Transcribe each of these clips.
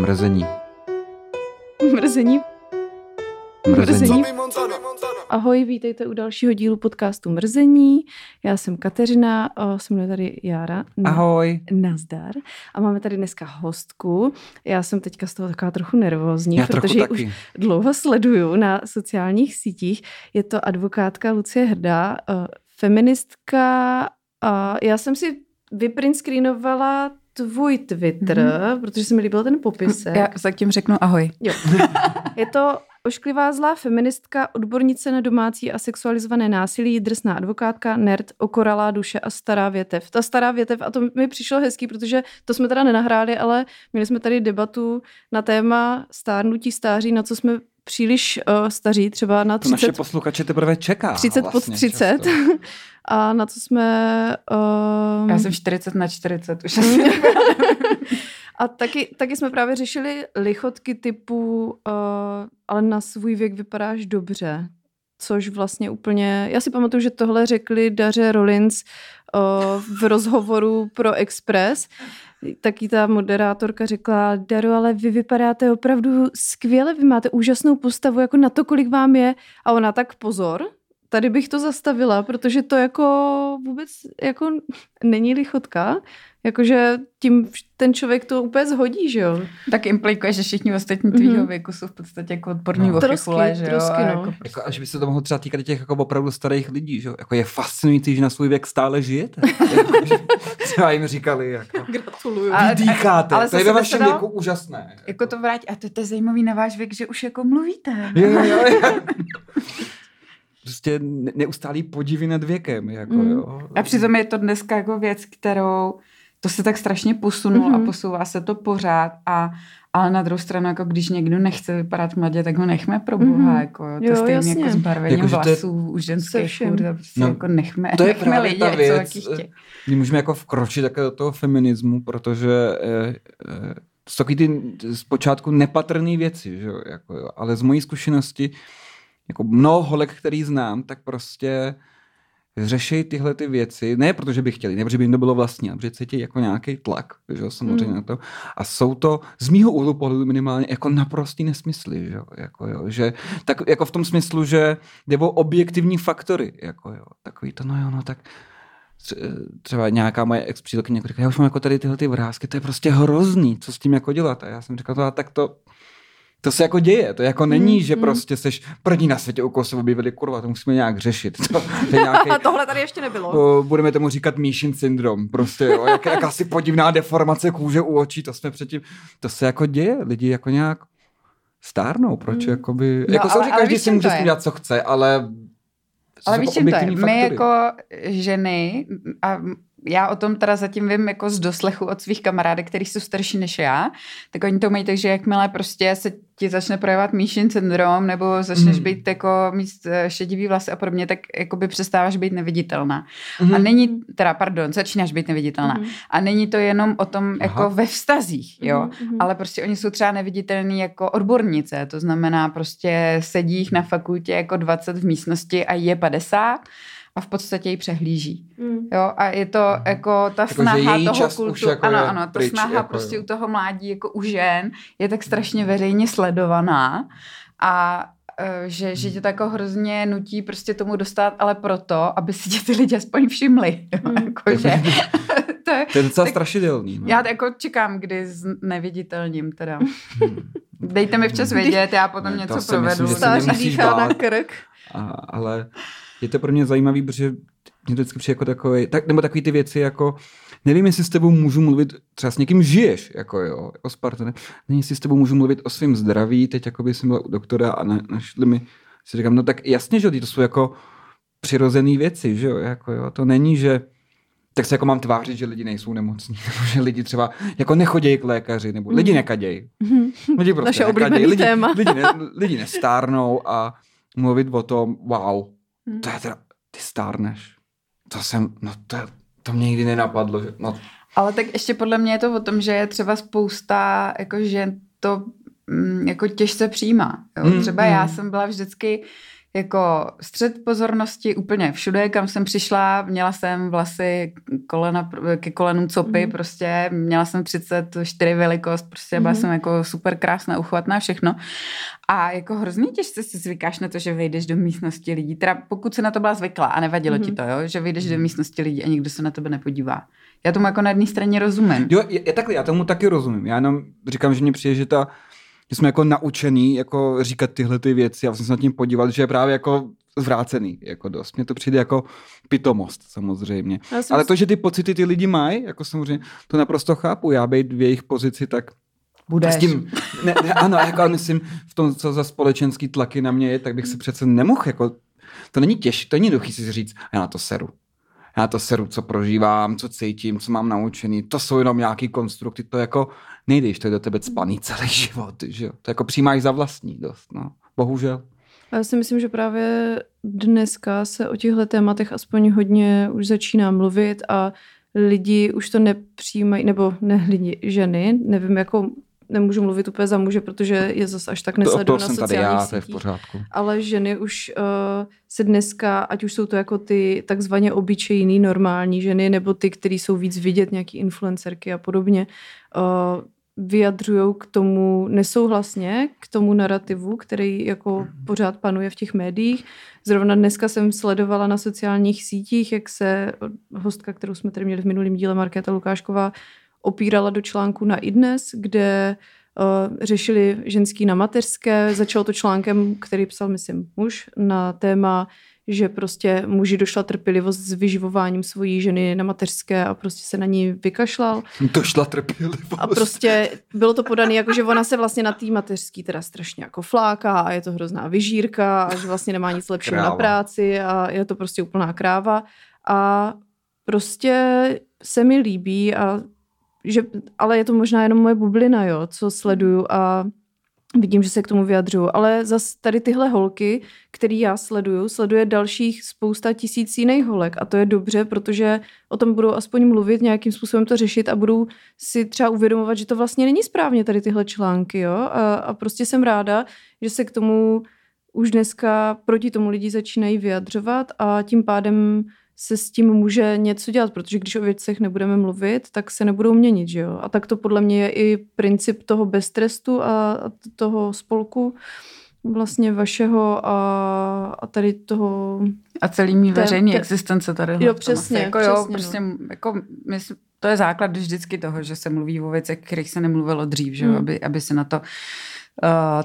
Mrzení. Mrzení. Mrzení. Ahoj, vítejte u dalšího dílu podcastu Mrzení. Já jsem Kateřina, o, se mnou tady Jára. Na- Ahoj. Nazdar. A máme tady dneska hostku. Já jsem teďka z toho taková trochu nervózní, Já protože ji taky. už dlouho sleduju na sociálních sítích. Je to advokátka Lucie Hrdá, eh, feministka. A já jsem si vyprintscreenovala tvůj Twitter, mm-hmm. protože se mi líbil ten popisek. Já zatím řeknu ahoj. Jo. Je to ošklivá zlá feministka, odbornice na domácí a sexualizované násilí, drsná advokátka, nerd, okoralá duše a stará větev. Ta stará větev, a to mi přišlo hezký, protože to jsme teda nenahráli, ale měli jsme tady debatu na téma stárnutí stáří, na co jsme příliš uh, staří, třeba na To naše 30, posluchače teprve čeká. 30 pod vlastně 30. často. a na co jsme... Uh, Já jsem 40 na 40, už asi A taky, taky jsme právě řešili lichotky typu, uh, ale na svůj věk vypadáš dobře. Což vlastně úplně... Já si pamatuju, že tohle řekli Daře Rollins uh, v rozhovoru pro Express. Taky ta moderátorka řekla, Daro, ale vy vypadáte opravdu skvěle, vy máte úžasnou postavu, jako na to, kolik vám je. A ona tak pozor, tady bych to zastavila, protože to jako vůbec jako není lichotka. Jakože tím ten člověk to úplně zhodí, že jo? tak implikuje, že všichni ostatní tvýho Mhm. věku jsou v podstatě jako odporní No. Trosky, ochychule, že jo? trosky, A no. jako, Jako, až by se to mohlo třeba týkat těch jako opravdu starých lidí, že? jo? Jako je fascinující, že na svůj věk stále žijete. jako, že třeba jim říkali, jako, Gratuluju. A- vy dýcháte, ale to je ve vašem věku úžasné. jako to vrát, a to, to je zajímavý na váš věk, že už jako mluvíte. Jo, jo, jo. Prostě ne- neustálý podivy nad věkem, jako Mm. jo. A přitom je to dneska jako věc, kterou to se tak strašně posunulo Mhm. mm-hmm. a posouvá se to pořád a ale na druhou stranu, jako když někdo nechce vypadat mladě, tak ho nechme pro boha, Mhm. jako, to Jo, je stejně jasně. jako zbarvením Jako, že to je- vlasů u ženských furt, prostě No, jako nechme, to je nechme lidi, ta věc, jaký chtějí. My můžeme jako vkročit také do toho feminismu, protože eh, eh, jsou takový ty zpočátku nepatrné věci, že jako jo. ale z mojí zkušenosti, jako mnoho holek, který znám, tak prostě řešejí tyhle ty věci, ne protože by chtěli, ne protože by jim to bylo vlastní, ale protože cítí jako nějaký tlak, že jo, samozřejmě Mm. na to. A jsou to z mýho úhlu pohledu minimálně jako naprostý nesmysly, že jo, jako jo, že tak jako v tom smyslu, že jde o objektivní faktory, jako jo, takový to, no jo, no tak tře- třeba nějaká moje ex přítelkyně jako říká, já už mám jako tady tyhle ty vrázky, to je prostě hrozný, co s tím jako dělat. A já jsem říkal, to, a tak to, to se jako děje, to jako není, Mm, že mm. prostě seš první na světě, u koho se objevili, kurva, to musíme nějak řešit. To, to je nějaký, tohle tady ještě nebylo. o, budeme tomu říkat Míšin syndrom, prostě, jo, jak, jakási podivná deformace kůže u očí, to jsme předtím, to se jako děje, lidi jako nějak stárnou, proč, Mm. jakoby, No, jako ale- samozřejmě každý si může dělat, co chce, ale Ale víš, čím to je? My faktory. jako ženy, a já o tom teda zatím vím jako z doslechu od svých kamarádek, který jsou starší než já, tak oni to mají tak, že jakmile prostě se ti začne projevovat míšin syndrom, nebo začneš Mhm. být jako mít eh, šedivý vlasy a podobně, tak jakoby přestáváš být neviditelná. Mhm. A není, teda pardon, začínáš být neviditelná. Mhm. A není to jenom o tom jako Aha. ve vztazích, jo. Mhm, mhm. Ale prostě oni jsou třeba neviditelní jako odbornice, to znamená prostě sedí jich na fakultě jako 20 v místnosti a je 50 a v podstatě ji přehlíží. Mm. Jo, a je to jako ta Jako, že snaha její toho čas kultu, už jako ano, je ano, ta pryč, snaha jako prostě jo. u toho mládí jako u žen je tak strašně veřejně sledovaná a eh, že, že tě to jako hrozně nutí prostě tomu dostat, ale proto, aby si tě ty lidi aspoň všimli. Jo, Mm. jako, že, to je, To je docela Tak- strašidelný. No. já jako čekám, kdy neviditelním teda. Hmm. Dejte mi včas vědět, já potom Ne, něco si myslím, provedu. že se na krk. A, ale je to pro mě zajímavý, protože mě to vždycky přijde jako takový, tak, nebo takový ty věci jako, nevím, jestli s tebou můžu mluvit, třeba s někým žiješ, jako jo, jako s partnerem, nevím, jestli s tebou můžu mluvit o svém zdraví, teď jako by jsem byla u doktora a na, našli mi, si říkám, no tak jasně, že to jsou jako přirozené věci, že jo, jako jo, to není, že tak se jako mám tvářit, že lidi nejsou nemocní, nebo že lidi třeba jako nechodějí k lékaři, nebo lidi Mhm. nekadějí. Mhm. Lidi prostě Naše nekadějí, lidi, téma. Lidi, ne, lidi nestárnou a mluvit o tom, wow, Hmm. to je teda, ty stárneš. To jsem, no to, to mě nikdy nenapadlo, že, no Ale tak ještě podle mě je to o tom, že je třeba spousta, jako že to mm, jako těžce přijímá. Jo? Mm, Třeba já mm. jsem byla vždycky jako střed pozornosti úplně všude, kam jsem přišla. Měla jsem vlasy kolena, ke kolenům copy, mm. prostě měla jsem 34 velikost, prostě mm. byla mhm. jsem jako super krásná, uchvatná, všechno. A jako hrozně těžce si zvykáš na to, že vejdeš do místnosti lidí. Teda pokud se na to byla zvyklá a nevadilo mm. ti mhm. to, jo? že vejdeš do mhm. místnosti lidí a nikdo se na tebe nepodívá. Já tomu jako na jedné straně rozumím. Jo, je, je takhle, já tomu taky rozumím. Já jenom říkám, že mě přijde, že ta že jsme jako naučený jako říkat tyhle ty věci. Já jsem se nad tím podíval, že je právě jako zvrácený jako dost. Mně to přijde jako pitomost samozřejmě. Ale to, že ty pocity ty lidi mají, jako samozřejmě, to naprosto chápu. Já být v jejich pozici, tak Budeš. S tím, ne, ne, ano, jako myslím, v tom, co za společenský tlaky na mě je, tak bych se přece nemohl, jako, to není těžké, to není jednoduché si říct, já na to seru. Já to seru, co prožívám, co cítím, co mám naučený, to jsou jenom nějaký konstrukty, to jako nejdeš, to je do tebe spaný celý život, že jo? To jako přijímáš za vlastní dost, no. Bohužel. Já si myslím, že právě dneska se o těchto tématech aspoň hodně už začíná mluvit a lidi už to nepřijímají, nebo ne lidi, ženy, nevím, jako nemůžu mluvit úplně za muže, protože je zase až tak nesleduju na sociálních tady já, sítích. To je v pořádku. Ale ženy už uh, se dneska, ať už jsou to jako ty takzvaně obyčejný normální ženy, nebo ty, které jsou víc vidět, nějaký influencerky a podobně, uh, vyjadřují k tomu nesouhlasně, k tomu narrativu, který jako pořád panuje v těch médiích. Zrovna dneska jsem sledovala na sociálních sítích, jak se hostka, kterou jsme tady měli v minulém díle, Markéta Lukášková, opírala do článku na iDnes, kde uh, řešili ženský na mateřské. Začalo to článkem, který psal, myslím, muž na téma že prostě muži došla trpělivost s vyživováním svojí ženy na mateřské a prostě se na ní vykašlal. Došla trpělivost. A prostě bylo to podané jako, že ona se vlastně na té mateřský teda strašně jako fláká a je to hrozná vyžírka a že vlastně nemá nic lepšího kráva. na práci a je to prostě úplná kráva. A prostě se mi líbí a že, ale je to možná jenom moje bublina, jo, co sleduju a vidím, že se k tomu vyjadřuju. Ale zas tady tyhle holky, které já sleduju, sleduje dalších spousta tisíc jiných holek a to je dobře, protože o tom budou aspoň mluvit, nějakým způsobem to řešit a budou si třeba uvědomovat, že to vlastně není správně tady tyhle články, jo. A, a prostě jsem ráda, že se k tomu už dneska proti tomu lidi začínají vyjadřovat a tím pádem se s tím může něco dělat, protože když o věcech nebudeme mluvit, tak se nebudou měnit, že jo? A tak to podle mě je i princip toho beztrestu a toho spolku vlastně vašeho a, a tady toho... A celý mý veřejný existence tady. Jo, přesně, jako, přesně jo, prostě, no. jako, myslím, to je základ vždycky toho, že se mluví o věcech, kterých se nemluvilo dřív, že? Hmm. Aby, aby se na to uh,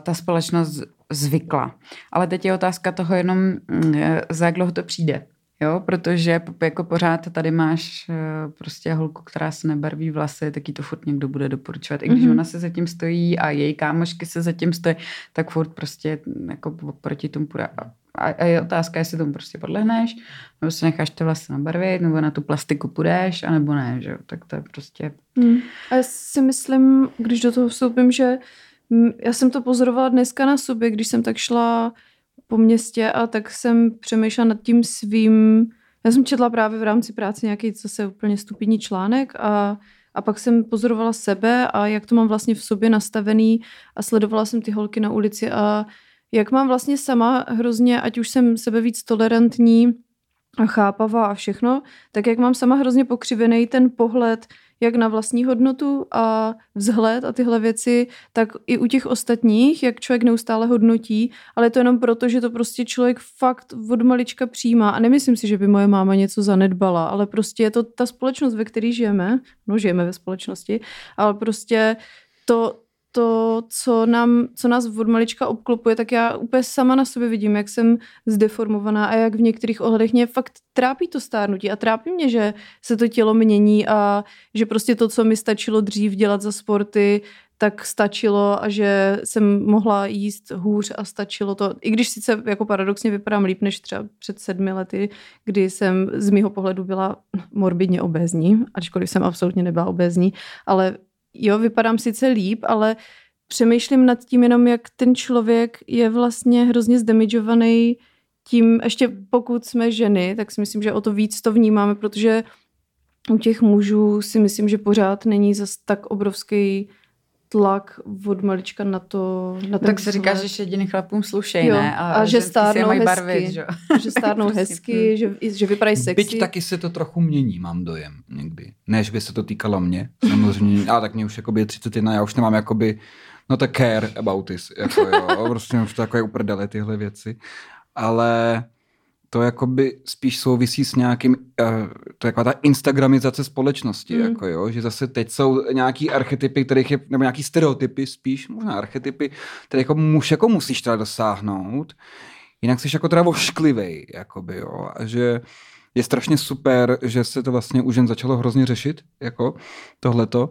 ta společnost zvykla. Ale teď je otázka toho jenom, uh, za jak dlouho to přijde. Jo, protože jako pořád tady máš eh, prostě holku, která se nebarví vlasy, taky to furt někdo bude doporučovat. I když mm-hmm. ona se zatím stojí a její kámošky se zatím stojí, tak furt prostě jako proti tomu půjde. A, a je otázka, jestli tomu prostě podlehneš, nebo si necháš ty vlasy nabarvit, nebo na tu plastiku půjdeš, anebo ne, že jo. Tak to je prostě... Mm. A já si myslím, když do toho vstoupím, že já jsem to pozorovala dneska na sobě, když jsem tak šla po městě a tak jsem přemýšlela nad tím svým, já jsem četla právě v rámci práce nějaký zase úplně stupidní článek a, a pak jsem pozorovala sebe a jak to mám vlastně v sobě nastavený a sledovala jsem ty holky na ulici a jak mám vlastně sama hrozně, ať už jsem sebe víc tolerantní a chápavá a všechno, tak jak mám sama hrozně pokřivený ten pohled, jak na vlastní hodnotu a vzhled a tyhle věci, tak i u těch ostatních, jak člověk neustále hodnotí, ale to jenom proto, že to prostě člověk fakt od malička přijímá. A nemyslím si, že by moje máma něco zanedbala, ale prostě je to ta společnost, ve které žijeme, no žijeme ve společnosti, ale prostě to, to, co, nám, co nás od malička obklopuje, tak já úplně sama na sobě vidím, jak jsem zdeformovaná a jak v některých ohledech mě fakt trápí to stárnutí a trápí mě, že se to tělo mění a že prostě to, co mi stačilo dřív dělat za sporty, tak stačilo a že jsem mohla jíst hůř a stačilo to. I když sice jako paradoxně vypadám líp než třeba před sedmi lety, kdy jsem z mýho pohledu byla morbidně obézní, ačkoliv jsem absolutně nebyla obézní, ale jo, vypadám sice líp, ale přemýšlím nad tím jenom, jak ten člověk je vlastně hrozně zdemidžovaný tím, ještě pokud jsme ženy, tak si myslím, že o to víc to vnímáme, protože u těch mužů si myslím, že pořád není zas tak obrovský tlak od malička na to, na no ten Tak se říká, že jediným chlapům slušej, Jo, ne? a, a že je stárnou hezky. barvit, že? že stárnou Prostě, hezky, že, že vypadají sexy. Byť taky se to trochu mění, mám dojem někdy. Ne, že by se to týkalo mě, samozřejmě, ale tak mě už jakoby je 31, já už nemám jakoby, no to care about this, jako jo, prostě už to takové uprdele tyhle věci, ale to jakoby spíš souvisí s nějakým, uh, to je ta instagramizace společnosti, Mm. jako jo, že zase teď jsou nějaký archetypy, kterých je, nebo nějaký stereotypy spíš, možná archetypy, které jako muž jako musíš teda dosáhnout, jinak jsi jako teda vošklivej, jakoby jo, a že je strašně super, že se to vlastně už jen začalo hrozně řešit, jako tohleto,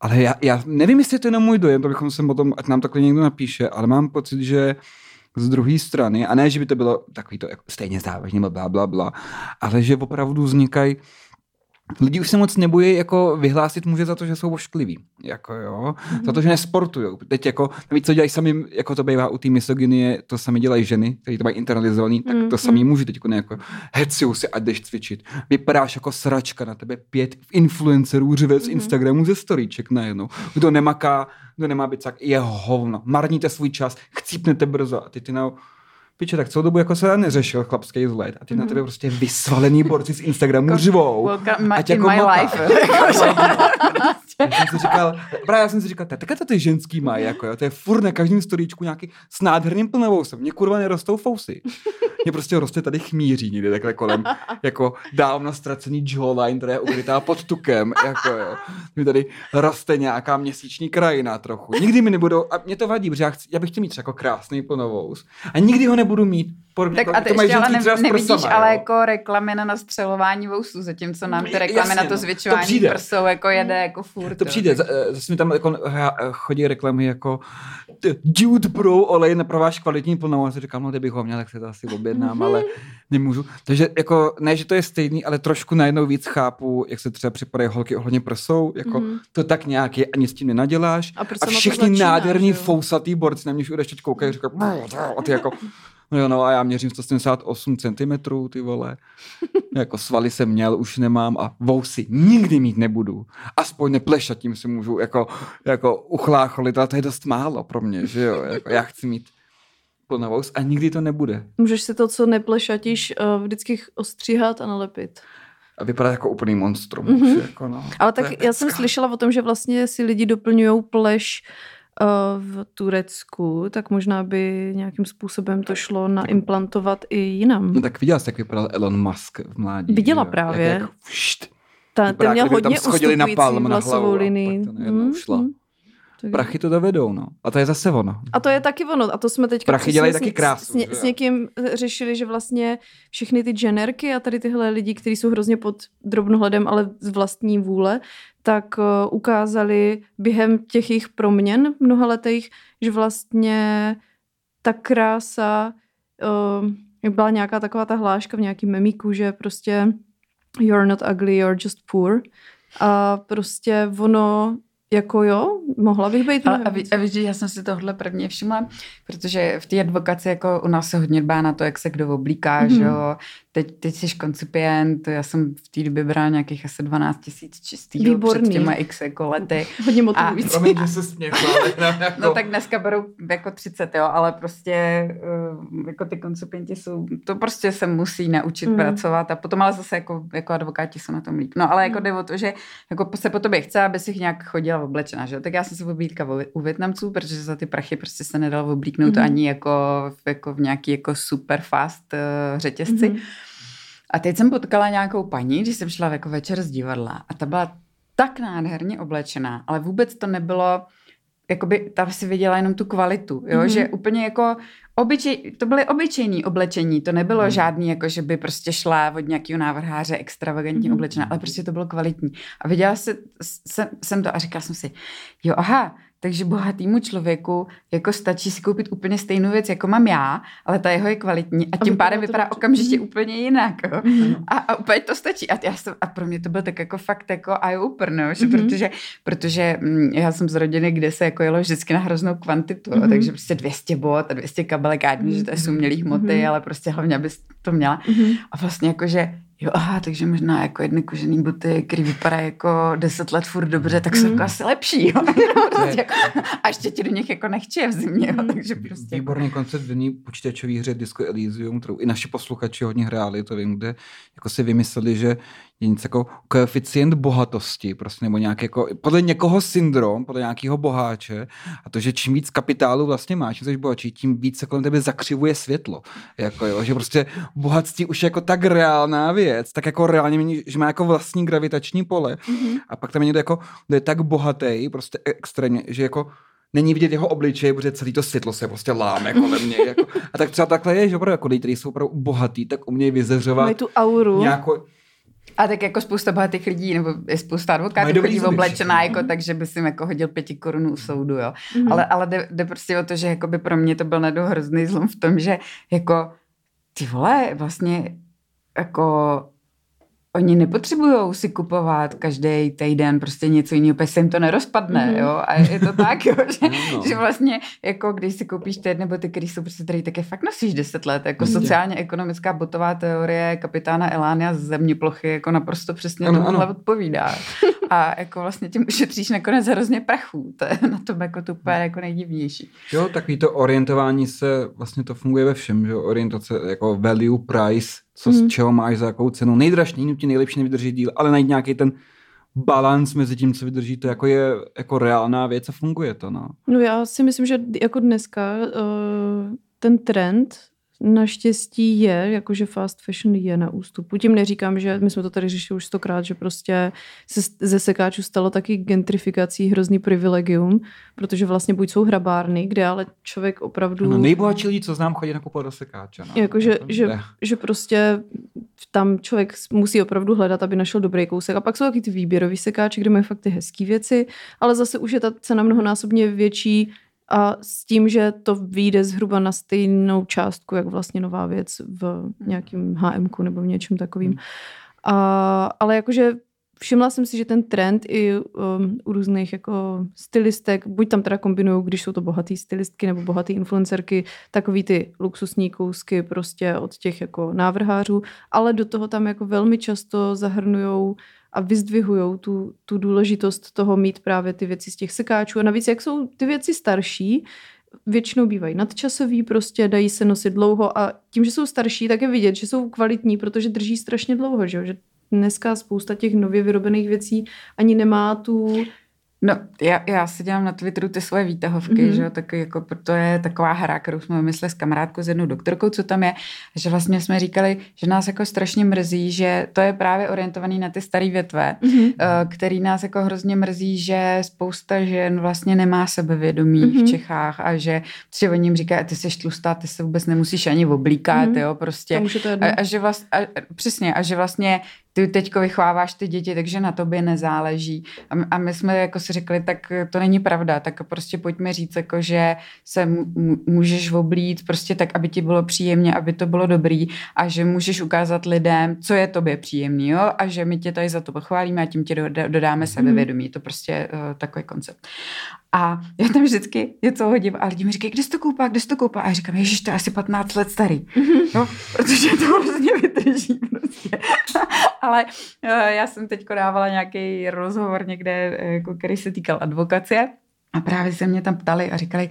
ale já, já nevím, jestli je to jenom můj dojem, to bychom se potom, ať nám takhle někdo napíše, ale mám pocit, že z druhé strany, a ne, že by to bylo takový to jako stejně závažně, bla, bla, bla, ale že opravdu vznikají Lidi už se moc nebojí jako vyhlásit muže za to, že jsou oškliví. Jako jo, mm-hmm. za to, že nesportují. Teď jako, navíc co dělají sami, jako to bývá u té misogynie, to sami dělají ženy, kteří to mají internalizovaný, tak to sami muži teď jako hecujou si, ať jdeš cvičit. Vypadáš jako sračka na tebe pět influencerů řve z Instagramu ze storíček najednou. Kdo nemaká, kdo nemá být tak, je hovno. Marníte svůj čas, chcípnete brzo a ty ty na Piče, tak celou dobu jako se neřešil chlapský vzhled a ty mm. na tebe prostě vysvalený borci z Instagramu řvou. Welcome ať in jako my maká. life. Já jsem si říkal, právě já jsem si říkal, takhle to ty ženský mají, jako jo, to je furt na každém storíčku nějaký s nádherným plnovousem. Mně kurva nerostou fousy. Mně prostě roste tady chmíří někde takhle kolem, jako dávno ztracený jawline, která je ukrytá pod tukem, jako jo. Mně tady roste nějaká měsíční krajina trochu. Nikdy mi nebudou, a mě to vadí, protože já, chci, já bych chtěl mít třeba jako krásný plnovous. A nikdy ho nebudu mít. Podobně, Tak jako, a ty to mají ale ne, nevidíš prsama, ale jo. jako reklamy na nastřelování vousů, zatímco nám ty Jasně, reklamy na no. to To zvětšování přijde. prsou jako jede jako furt. To přijde, tak- eh, zase mi tam jako hra- chodí reklamy jako Dude Pro olej na pro váš kvalitní plnou. A si říkám, no kdybych ho měl, tak se to asi objednám, ale nemůžu. Takže jako, ne, že to je stejný, ale trošku najednou víc chápu, jak se třeba připadají holky ohledně prsou, jako Mhm. to tak nějak je, ani s tím nenaděláš. A A to všichni začíná, jo? fousatý borci na mě už koukají, říkají, a ty jako, no jo, no a já měřím 178 cm, ty vole. Jako svaly jsem měl, už nemám a vousy nikdy mít nebudu. Aspoň neplešatím si můžu jako, jako uchlácholit, ale to je dost málo pro mě, že jo. Jako já chci mít plnovous a nikdy to nebude. Můžeš si to, co neplešatíš, eh, vždycky ostříhat a nalepit. A vypadá jako úplný monstrum. Mhm. Mm-hmm. Jako no, Ale tak já jsem slyšela o tom, že vlastně si lidi doplňují pleš v Turecku, tak možná by nějakým způsobem to šlo naimplantovat i jinam. No tak viděla jsi, jak vypadal Elon Musk v mládí. Viděla že jo? právě. Jak, jak, Ta, ten měl kdyby tam hodně schodili na ustupující palm na hlavu a pak linii. to Mm, mm. Tak- prachy to dovedou, no. A to je zase ono. A to je taky ono. A to jsme teď Prachy dělají taky krásu, S, ně, s někým řešili, že vlastně všechny ty generky a tady tyhle lidi, kteří jsou hrozně pod drobnohledem, ale z vlastní vůle, tak uh, ukázali během těch jejich proměn mnohaletých, že vlastně ta krása, uh, byla nějaká taková ta hláška v nějakým memíku, že prostě you're not ugly, you're just poor. A prostě ono jako jo, mohla bych být Ale a, ví, a víš, že já jsem si tohle prvně všimla, protože v té advokaci jako u nás se hodně dbá na to, jak se kdo oblíká, mm-hmm. že jo. Teď, teď jsi koncipient, já jsem v té době brala nějakých asi 12 tisíc čistých před těma x jako lety. Hodně motivující. Promiň, že se směchla, ale jako... No tak dneska berou jako 30, jo, ale prostě eh, jako ty koncipienti jsou, to prostě se musí naučit Mm. mm. pracovat a potom ale zase jako, jako advokáti jsou na tom líp. No ale jako Mm. jde o to, že jako se po tobě chce, aby si nějak oblečená, že. Tak já jsem se oblíkla u Větnamců, protože za ty prachy prostě se nedalo oblíknout Mhm. mm. ani jako, v- jako v nějaký jako super fast uh, řetězci. Mhm. A teď jsem potkala nějakou paní, když jsem šla jako večer z divadla a ta byla tak nádherně oblečená, ale vůbec to nebylo, jakoby ta si viděla jenom tu kvalitu, jo, Mhm. mm-hmm. že úplně jako obyčej, to byly obyčejný oblečení, to nebylo Mhm. mm. žádný, jako že by prostě šla od nějakého návrháře extravagantně mm-hmm. oblečená, ale prostě to bylo kvalitní. A viděla se, jsem, jsem to a říkala jsem si, jo, aha, takže bohatýmu člověku jako stačí si koupit úplně stejnou věc, jako mám já, ale ta jeho je kvalitní a tím pádem to vypadá dobře. okamžitě Mhm. úplně jinak. Mhm. A, a úplně to stačí. A, já jsem, a pro mě to byl tak jako fakt jako eye-opener, no, že Mhm. protože, protože mm, já jsem z rodiny, kde se jako jelo vždycky na hroznou kvantitu, Mhm. mm takže prostě 200 bot a 200 kabelek, já vím, že to je z umělých hmoty, Mhm. ale prostě hlavně, abys to měla. Mhm. A vlastně jako, že jo, aha, takže možná jako jedny kožený boty, který vypadá jako deset let furt dobře, tak jsou mm. jako asi lepší, jo. Jako, a ještě ti do nich jako nechče v zimě, jo, takže prostě. Výborný koncept v jedné počítačové hře Disco Elysium, kterou i naši posluchači hodně hráli, to vím, kde jako si vymysleli, že je něco jako koeficient bohatosti, prostě, nebo nějaký jako, podle někoho syndrom, podle nějakého boháče, a to, že čím víc kapitálu vlastně máš, čím jsi bohatší, tím víc se kolem tebe zakřivuje světlo. Jako, jo, že prostě bohatství už je jako tak reálná věc, tak jako reálně mění, že má jako vlastní gravitační pole. Mm-hmm. A pak tam je někdo jako, kdo je tak bohatý, prostě extrémně, že jako není vidět jeho obličej, protože celý to světlo se prostě láme kolem něj. Jako. A tak třeba takhle je, že opravdu jako lidi, kteří jsou opravdu bohatý, tak umějí vyzeřovat. Mají tu auru. Nějakou, a tak jako spousta bohatých lidí, nebo je spousta advokátů chodí oblečená, jako, takže by si jim jako hodil pěti korunů u soudu, jo. Mm-hmm. Ale, ale jde, jde, prostě o to, že jako by pro mě to byl nedo hrozný zlom v tom, že jako ty vole, vlastně jako oni nepotřebují si kupovat každý týden prostě něco jiného, protože se jim to nerozpadne, mm-hmm. jo, a je to tak, jo, že, no. že vlastně, jako když si koupíš ty nebo ty, který jsou prostě tady, tak je fakt nosíš 10 let, jako mm-hmm. sociálně ekonomická botová teorie kapitána Elánia z země plochy, jako naprosto přesně ano, tomuhle ano. odpovídá. A jako vlastně tím ušetříš nakonec hrozně prachů, to je na tom jako to úplně jako nejdivnější. Jo, takový to orientování se, vlastně to funguje ve všem, že orientace jako value, price, co mm. z čeho máš za jakou cenu. Nejdražší, nutně nejlepší nevydrží díl, ale najít nějaký ten balans mezi tím, co vydrží, to jako je jako reálná věc a funguje to. No, no já si myslím, že jako dneska uh, ten trend naštěstí je, jakože fast fashion je na ústupu. Tím neříkám, že my jsme to tady řešili už stokrát, že prostě se ze sekáčů stalo taky gentrifikací hrozný privilegium, protože vlastně buď jsou hrabárny, kde ale člověk opravdu... No, nejbohatší lidi, co znám, chodí nakupovat do sekáče. No. Jakože, že, že prostě tam člověk musí opravdu hledat, aby našel dobrý kousek. A pak jsou taky ty výběrový sekáče, kde mají fakt ty hezké věci, ale zase už je ta cena mnohonásobně větší a s tím, že to vyjde zhruba na stejnou částku, jak vlastně nová věc v nějakém HM nebo v něčem takovým. A, ale jakože všimla jsem si, že ten trend i um, u různých jako stylistek, buď tam teda kombinují, když jsou to bohatý stylistky nebo bohatý influencerky, takový ty luxusní kousky prostě od těch jako návrhářů, ale do toho tam jako velmi často zahrnujou a vyzdvihují tu, tu důležitost toho mít právě ty věci z těch sekáčů. A navíc, jak jsou ty věci starší, většinou bývají nadčasový, prostě dají se nosit dlouho a tím, že jsou starší, tak je vidět, že jsou kvalitní, protože drží strašně dlouho, že, že dneska spousta těch nově vyrobených věcí ani nemá tu No, já, já si dělám na Twitteru ty svoje výtahovky, mm-hmm. že jo, tak jako proto je taková hra, kterou jsme vymysleli s kamarádkou, s jednou doktorkou, co tam je, že vlastně jsme říkali, že nás jako strašně mrzí, že to je právě orientovaný na ty staré větve, mm-hmm. který nás jako hrozně mrzí, že spousta žen vlastně nemá sebevědomí mm-hmm. v Čechách a že si o ním říká, ty jsi tlustá, ty se vůbec nemusíš ani oblíkat, mm-hmm. jo, prostě. To a, a, že vlast, a, přesně, a že vlastně ty teďko vychováváš ty děti, takže na tobě nezáleží. A, a my jsme jako si řekli, tak to není pravda, tak prostě pojďme říct, jako, že se můžeš oblít prostě tak, aby ti bylo příjemně, aby to bylo dobrý a že můžeš ukázat lidem, co je tobě příjemný, jo? a že my tě tady za to pochválíme a tím ti dodáme sebevědomí. To prostě uh, takový koncept. A já tam vždycky něco hodím a lidi mi říkají, kde jsi to koupá, kde jsi to koupá? A já říkám, ježiš, to je asi 15 let starý. No, protože to hrozně vydrží prostě. Ale uh, já jsem teď dávala nějaký rozhovor někde, eh, jako, který se týkal advokacie. A právě se mě tam ptali a říkali,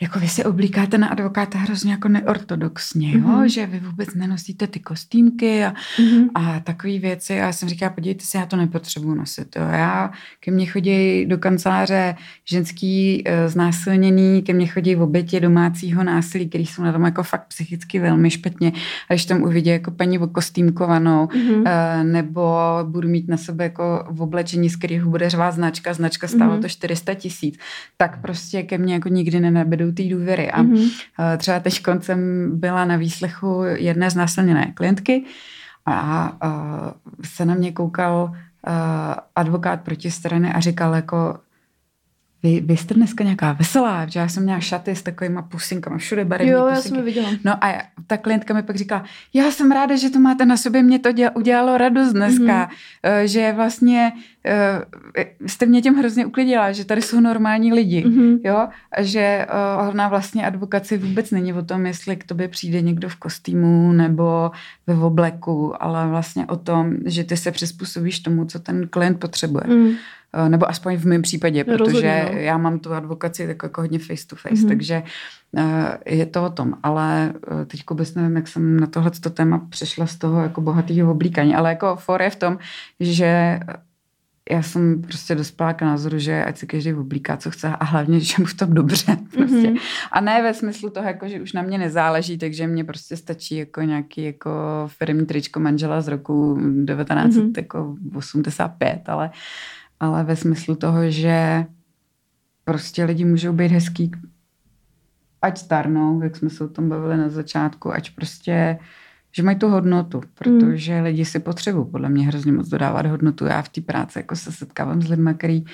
jako vy si oblíkáte na advokáta hrozně jako neortodoxně, jo? Mm-hmm. že vy vůbec nenosíte ty kostýmky a, mm-hmm. a takové věci. A já jsem říkala, podívejte se, já to nepotřebuji nosit. Jo? Já, ke mně chodí do kanceláře ženský e, znásilněný, ke mně chodí v obětě domácího násilí, který jsou na tom jako fakt psychicky velmi špatně. A když tam uvidí jako paní kostýmkovanou, mm-hmm. e, nebo budu mít na sebe jako v oblečení, z kterého bude řvát značka, značka stálo mm-hmm. to 400 tisíc, tak prostě ke mně jako nikdy nenabedou té důvěry. A mm-hmm. třeba teď koncem byla na výslechu jedné znásilněné klientky a, a se na mě koukal a, advokát proti strany a říkal jako vy, vy jste dneska nějaká veselá, že já jsem měla šaty s takovýma pusinkama, všude barevné Jo, já pusinky. jsem je viděla. No a ta klientka mi pak říkala, já jsem ráda, že to máte na sobě, mě to děl- udělalo radost dneska, mm-hmm. že vlastně uh, jste mě tím hrozně uklidila, že tady jsou normální lidi, Mhm. jo, a že uh, ona vlastně advokace vůbec není o tom, jestli k tobě přijde někdo v kostýmu nebo ve obleku, ale vlastně o tom, že ty se přizpůsobíš tomu, co ten klient potřebuje. Mm. Eh, nebo aspoň v mém případě, protože Rozhodně, no. já mám tu advokaci tak jako hodně face to face, Mhm. takže eh, je to o tom. Ale eh, teď vůbec nevím, jak jsem na tohle téma přešla z toho jako bohatého oblíkání, ale jako for je v tom, že já jsem prostě dospěla k názoru, že ať si každý oblíká, co chce a hlavně, že mu v tom dobře. Prostě. Mhm. A ne ve smyslu toho, jako, že už na mě nezáleží, takže mě prostě stačí jako nějaký jako firmní tričko manžela z roku 1985, ale, ale ve smyslu toho, že prostě lidi můžou být hezký, ať starnou, jak jsme se o tom bavili na začátku, ať prostě že mají tu hodnotu, protože mm. lidi si potřebují podle mě hrozně moc dodávat hodnotu. Já v té práci jako se setkávám s lidmi, který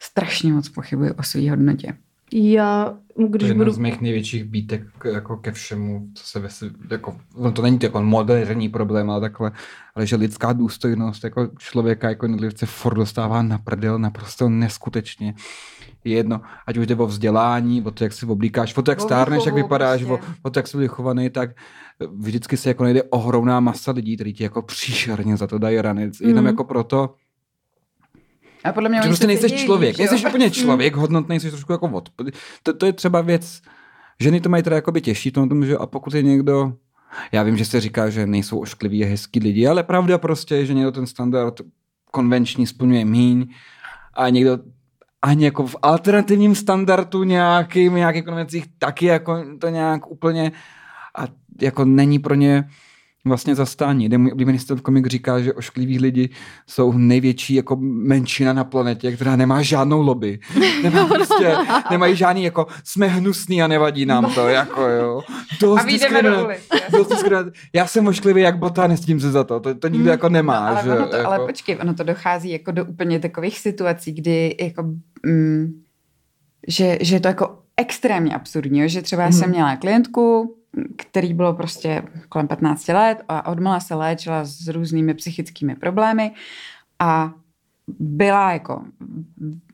strašně moc pochybují o své hodnotě. Já, To když je jedna budu... z mých největších býtek k- jako ke všemu, co se ve, jako, no to není to jako moderní problém, ale takhle, ale že lidská důstojnost jako člověka, jako jednotlivce furt dostává na prdel naprosto neskutečně. Je jedno, ať už jde o vzdělání, o to, jak si oblíkáš, o to, jak O stárneš, jak vypadáš, prostě. o, o to, jak jsi vychovaný, tak vždycky se jako najde ohromná masa lidí, kteří ti jako příšerně za to dají rany. Jenom Mhm. jako proto, A podle mě prostě se nejseš dějí, člověk, nejseš úplně člověk, hodnotný, jsi trošku jako od. To, to je třeba věc, ženy to mají teda jakoby těžší, to tom, že a pokud je někdo, já vím, že se říká, že nejsou oškliví a hezký lidi, ale pravda prostě je, že někdo ten standard konvenční splňuje míň a někdo ani jako v alternativním standardu nějakým, nějakých konvencích taky jako to nějak úplně a jako není pro ně vlastně zastání. Jeden můj oblíbený stand komik říká, že oškliví lidi jsou největší jako menšina na planetě, která nemá žádnou lobby. Nemá prostě, nemají žádný jako jsme hnusný a nevadí nám to, jako jo. Dost A vyjdeme do ulic. Já jsem ošklivý jak bota, nestím se za to. To, to nikdo jako nemá. No, ale, že, ono to, jako... ale počkej, ono to dochází jako do úplně takových situací, kdy jako, mm, že, že je to jako extrémně absurdní, že třeba já jsem Mhm. měla klientku, který bylo prostě kolem 15 let a odmala se léčila s různými psychickými problémy a byla jako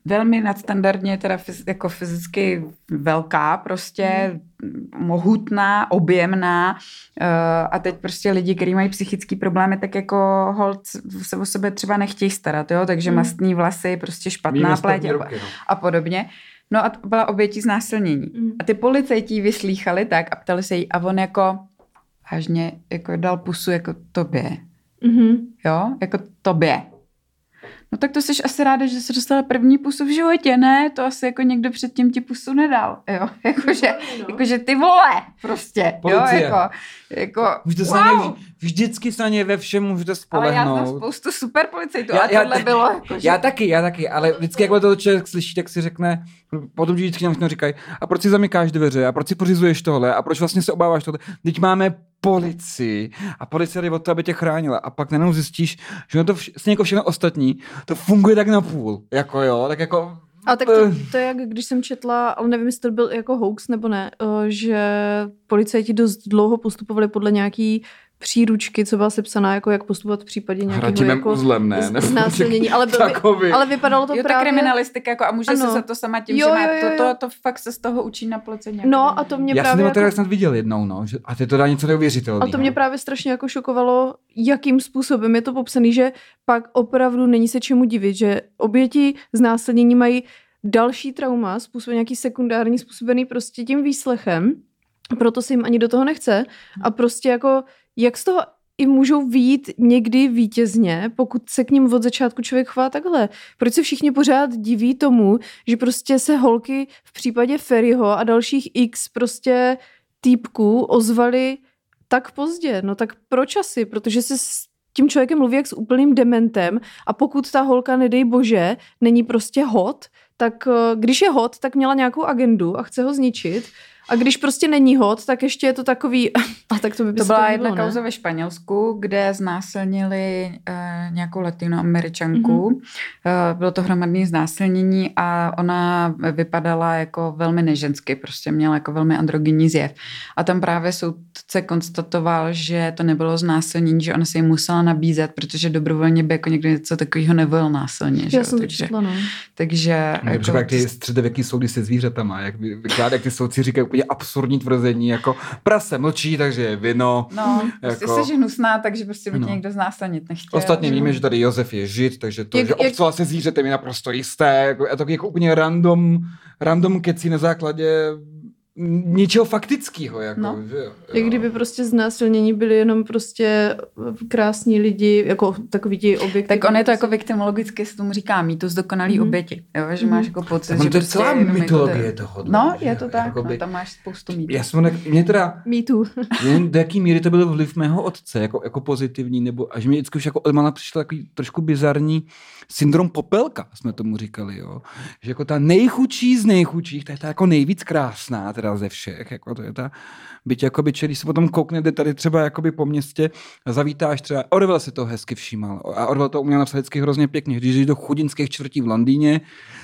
velmi nadstandardně teda fyz, jako fyzicky velká prostě, mohutná, objemná uh, a teď prostě lidi, kteří mají psychické problémy, tak jako hold se o sebe třeba nechtějí starat, jo, takže Mm. mastní vlasy, prostě špatná pleť a, ruky, no. a podobně. No a byla obětí znásilnění. Mm. A ty policajti vyslýchali tak a ptali se jí a on jako vážně jako dal pusu jako tobě, Mhm. jo, jako tobě. No tak to jsi asi ráda, že jsi dostala první pusu v životě, ne? To asi jako někdo předtím ti pusu nedal, jo. Jakože, no. jakože ty vole, prostě, Policie. jo, jako, jako Můžete se na ně, vž- vždycky se na ně ve všem můžete ale já znám spolehnout. spoustu super policajtů, Já- já- tohle bylo jako, že... Já taky, já taky, ale vždycky, jak to člověk slyší, tak si řekne, potom vždycky nám všechno říkají, a proč si zamykáš dveře, a proč si pořizuješ tohle, a proč vlastně se obáváš tohle. Teď máme policii a policie jde o to, aby tě chránila. A pak najednou zjistíš, že na to vš- stejně jako všechno ostatní, to funguje tak na půl. Jako jo, tak jako... A tak to, to je jak když jsem četla, ale nevím, jestli to byl jako hoax nebo ne, eh, že policajti dost dlouho postupovali podle nějaký příručky, co byla sepsaná, jako jak postupovat v případě nějakého jako uzlem, ne? znásilnění. Ale, byl, takový. ale vypadalo to jo, ta právě... kriminalistika, jako, a může Ano. se za to sama tím, Jo, že má, jo, jo, to, jo. to, to, fakt se z toho učí na policejní No akademii. a to mě Já jsem právě to jako... teda snad viděl jednou, no. Že, a ty to dá něco neuvěřitelného. A to mě právě strašně jako šokovalo, jakým způsobem je to popsané, že pak opravdu není se čemu divit, že oběti znásilnění mají další trauma, způsobený nějaký sekundární, způsobený prostě tím výslechem, proto se jim ani do toho nechce a prostě jako, jak z toho i můžou výjít někdy vítězně, pokud se k ním od začátku člověk chová takhle. Proč se všichni pořád diví tomu, že prostě se holky v případě Ferryho a dalších X prostě týpků ozvali tak pozdě. No tak proč asi? Protože se s tím člověkem mluví jak s úplným dementem a pokud ta holka, nedej bože, není prostě hot, tak eh, když je hot, tak měla nějakou agendu a chce ho zničit A když prostě není hod, tak ještě je to takový, a tak to by To byla líbilo, jedna kauza ve Španělsku, kde znásilnili uh, nějakou latinoameričanku. Mhm. Mm-hmm. Uh, bylo to hromadné znásilnění a ona vypadala jako velmi nežensky, prostě měla jako velmi androgenní zjev. A tam právě soudce konstatoval, že to nebylo znásilnění, že ona se jim musela nabízet, protože dobrovolně by jako někdo něco takového nevolil násilně. Že? To takže, četla, no. takže No, třeba jak ty středověký soudy se zvířatama, jak vykládá, jak ty soudci říkají úplně absurdní tvrzení, jako prase mlčí, takže je vino. No, prostě Jako- jsi hnusná, takže prostě by No. někdo znásilnit nechtěl. Ostatně víme, že tady Josef je žid, takže to, Jak- že jak- obcoval se zvířetem je naprosto jisté. Jako, a to jako úplně random, random keci na základě ničeho faktického. Jako, No. že jo, Jak kdyby prostě znásilnění byli jenom prostě krásní lidi, jako takový ti objekty. Tak on je to jako viktimologicky se tomu říká mýtus dokonalý Mhm. oběti, jo? že Mhm. máš jako pocit, že to je prostě celá jako mytologie to- toho. No, že je to tak, jakoby- no, tam máš spoustu mýtů. Já jsem, tak- mě teda, nevím, do jaký míry to byl vliv mého otce, jako, jako pozitivní, nebo až mi vždycky už jako od mala přišel takový trošku bizarní syndrom popelka, jsme tomu říkali, jo. Že jako ta nejchudší z nejchudších, to je ta jako nejvíc krásná teda ze všech, jako to je ta, byť jako byče, když se potom kouknete tady třeba jakoby po městě zavítáš třeba, Orwell si to hezky všímal a Orwell to uměl napsat vždycky hrozně pěkně, když jdeš do chudinských čtvrtí v Londýně,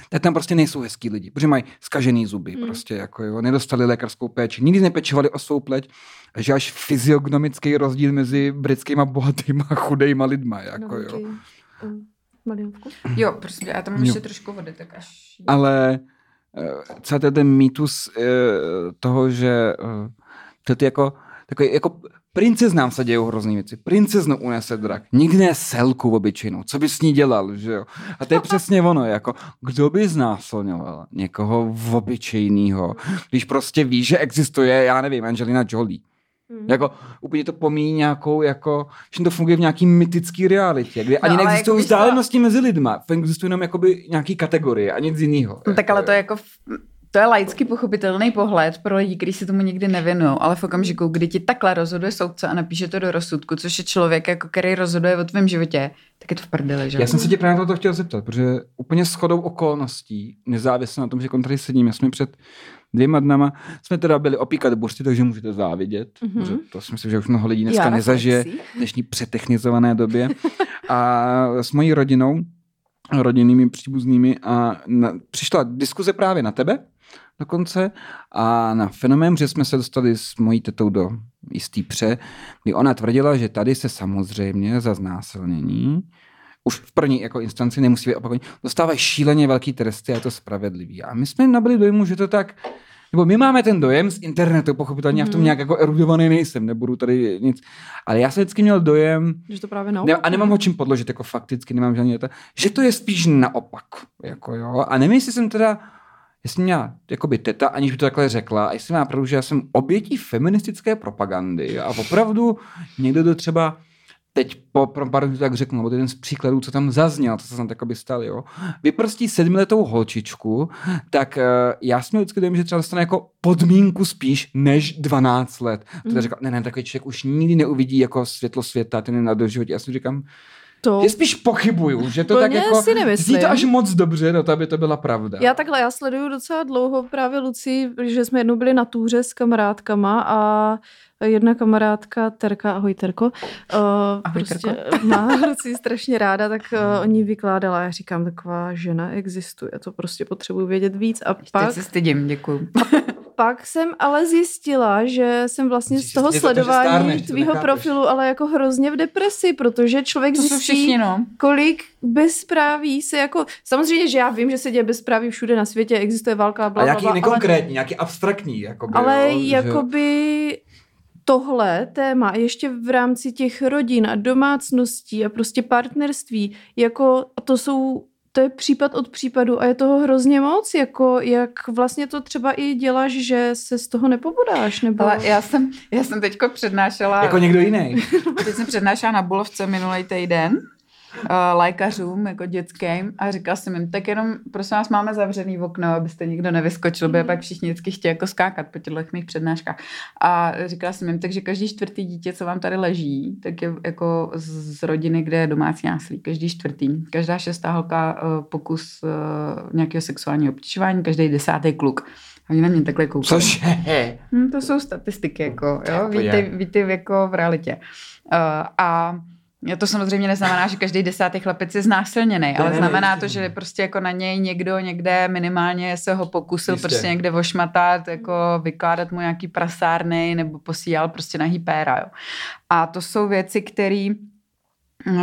tak tam prostě nejsou hezký lidi, protože mají skažený zuby, Hmm. prostě jako jo, nedostali lékařskou péči, nikdy nepečovali o svou pleť, že až fyziognomický rozdíl mezi britskýma bohatýma a chudejma lidma, jako jo. taky, Jo, prostě, já tam mám Jo. ještě trošku vody, tak až... Ale eh, celý ten- ten mýtus eh, toho, že eh, to ty jako, takový, jako princeznám se dějou hrozný věci. Princeznu unese drak. Nikdy ne selku obyčejnou. Co by s ní dělal, že jo? A to je přesně ono, jako kdo by znásilňoval někoho obyčejného, když prostě ví, že existuje, já nevím, Angelina Jolie. Hmm. Jako úplně to pomíjí nějakou, jako, že to funguje v nějaký mytický realitě, kde No, ani neexistují jako vzdálenosti mezi lidma, existují jenom jakoby nějaký kategorie a nic jiného. No, tak ale to je jako... To je laicky pochopitelný pohled pro lidi, kteří se tomu nikdy nevěnují, ale v okamžiku, kdy ti takhle rozhoduje soudce a napíše to do rozsudku, což je člověk, jako který rozhoduje o tvém životě, tak je to v prdeli, že? Já jsem se tě právě na to chtěl zeptat, protože úplně shodou okolností, nezávisle na tom, že jako tady sedíme, jsme před dvěma dnama, jsme teda byli opíkat buřty, takže můžete závidět, Mhm. mm-hmm. protože to si myslím, že už mnoho lidí dneska Já nezažije v dnešní přetechnizované době. A s mojí rodinou, rodinnými příbuznými a na, přišla diskuze právě na tebe dokonce a na fenomén, že jsme se dostali s mojí tetou do jistý pře, kdy ona tvrdila, že tady se samozřejmě za znásilnění už v první jako instanci nemusí být opakovaně, dostávají šíleně velký tresty a je to spravedlivý. A my jsme nabili dojmu, že to tak, nebo my máme ten dojem z internetu, pochopitelně, já v tom Mhm. nějak jako erudovaný nejsem, nebudu tady nic, ale já jsem vždycky měl dojem, Že to právě naopak. ne, a nemám ho čím podložit, jako fakticky nemám žádný data, že to je spíš naopak, jako jo, a nevím, jestli jsem teda, jestli měla jakoby teta, aniž by to takhle řekla, a jestli má pravdu, že já jsem obětí feministické propagandy a opravdu někdo to třeba teď po, pro pár minut tak řeknu, nebo jeden z příkladů, co tam zazněl, co se tam takoby stal, jo. Vyprostí sedmiletou holčičku, tak uh, já jsem měl vždycky dojem, že třeba dostane jako podmínku spíš než 12 let. To Mhm. říkal, ne, ne, takový člověk už nikdy neuvidí jako světlo světa, ten je na doživotě. Já si říkám, to... že spíš pochybuju, že to tak Úplně jako, si nemyslím. zní to až moc dobře, no to aby to byla pravda. Já takhle, já sleduju docela dlouho právě Luci, že jsme jednou byli na túře s kamarádkama a jedna kamarádka, Terka, ahoj Terko, uh, Ahoj, prostě má Luci strašně ráda, tak uh, o ní vykládala. Já říkám, taková žena existuje, to prostě potřebuji vědět víc. A Teď pak, se stydím, děkuju. Pak jsem ale zjistila, že jsem vlastně Musíš z toho že to, že sledování stárneš, to tvýho nechápeš. profilu, ale jako hrozně v depresi, protože člověk To zjistí, všichni, no. kolik bezpráví se jako... Samozřejmě, že já vím, že se děje bezpráví všude na světě, existuje válka, a bla, bla, nějaký bla, ale, nekonkrétní, nějaký abstraktní. Jakoby, ale jo, že- jakoby tohle téma ještě v rámci těch rodin a domácností a prostě partnerství, jako a to jsou to je případ od případu a je toho hrozně moc, jako jak vlastně to třeba i děláš, že se z toho nepobudáš, nebo... Ale já jsem, já jsem teďko přednášela... Jako někdo jiný. Teď jsem přednášela na Bulovce minulý týden lékařům, jako dětským, a říkala jsem jim, tak jenom, prosím vás, máme zavřený okno, abyste nikdo nevyskočil, protože Mhm. pak všichni vždycky chtějí jako skákat po těchto mých přednáškách. A říkala jsem jim, takže každý čtvrtý dítě, co vám tady leží, tak je jako z, rodiny, kde je domácí násilí. Každý čtvrtý. Každá šestá holka uh, pokus uh, nějakého sexuálního obtěžování, každý desátý kluk. Oni na mě takhle koukají. Cože? Hm, to jsou statistiky, jako, jo, to víte, víte jako v realitě. Uh, a to samozřejmě neznamená, že každý desátý chlapec je znásilněný, ale znamená to, že prostě jako na něj někdo někde minimálně se ho pokusil Jistě. prostě někde ošmatat, jako vykládat mu nějaký prasárny nebo posílal prostě na hypéra, jo. A to jsou věci, které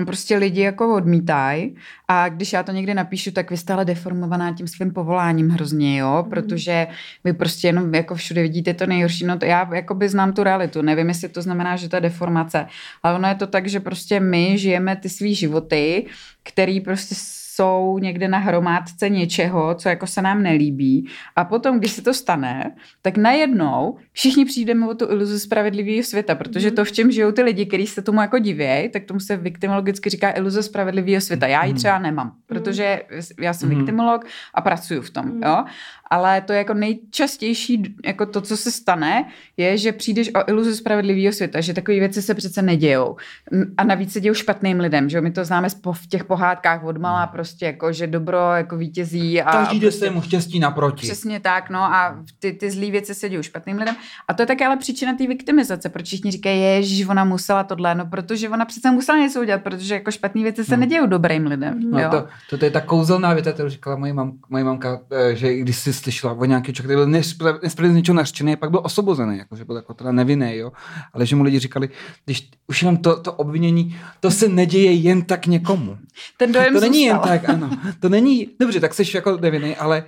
prostě lidi jako odmítají a když já to někde napíšu, tak vy jste ale deformovaná tím svým povoláním hrozně, jo, Mhm. protože vy prostě jenom jako všude vidíte to nejhorší, no to já jakoby znám tu realitu, nevím, jestli to znamená, že to je deformace, ale ono je to tak, že prostě my žijeme ty svý životy, který prostě jsou někde na hromádce něčeho, co jako se nám nelíbí a potom, když se to stane, tak najednou všichni přijdeme o tu iluzi spravedlivého světa, protože to, v čem žijou ty lidi, kteří se tomu jako divějí, tak tomu se viktimologicky říká iluze spravedlivého světa. Já ji Mhm. třeba nemám, protože já jsem Mhm. viktimolog a pracuju v tom, Mhm. jo. Ale to je jako nejčastější, jako to, co se stane, je, že přijdeš o iluzi spravedlivého světa, že takové věci se přece nedějou. A navíc se dějou špatným lidem, že jo? My to známe v těch pohádkách od malá prostě, jako, že dobro jako vítězí. A Každý jde prostě, svému štěstí naproti. Přesně tak, no a ty, ty zlý věci se dějou špatným lidem. A to je také ale příčina té viktimizace, proč všichni říkají, že ona musela tohle, no protože ona přece musela něco udělat, protože jako špatné věci se Hmm. nedějou dobrým lidem. No jo? to, to, to, je ta kouzelná věta, kterou říkala moje, mam, moje mamka, eh, že když si slyšela o nějaký člověk, který byl nespra- nespravedlivě z něčeho nařčený, pak byl osvobozený, jako, že byl jako teda nevinný, jo. Ale že mu lidi říkali, když už jenom to, to obvinění, to se neděje jen tak někomu. Ten dojem to není jen zůstal. Tak, ano. To není, dobře, tak jsi jako nevinný, ale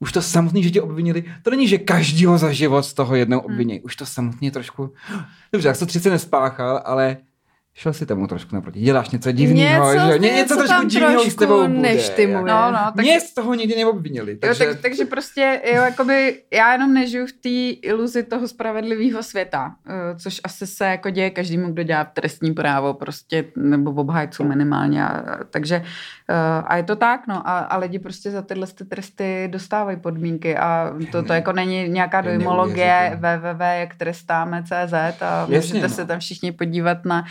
už to samotný, že tě obvinili, to není, že každýho za život z toho jednou obvinějí. Už to samotně trošku, dobře, tak jsi to 30 nespáchal, ale šel si tomu trošku naproti. Děláš něco divného, Něco- že jo? Ně- něco něco trošku divného s tebou bude. neštimuje. No, no, tak- Mě z toho nikdy neobvinili. Jo, Takže... tak, takže prostě, jo, jakoby, já jenom nežiju v té iluzi toho spravedlivého světa, eh, což asi se jako děje každému, kdo dělá trestní právo, prostě, nebo v obhájců minimálně. A, takže, a je to tak, no, a, a lidi prostě za tyhle ty tresty dostávají podmínky a to, to jako není nějaká dojmologie www, jak trestáme CZ a Jasně, můžete no. se tam všichni podívat na uh,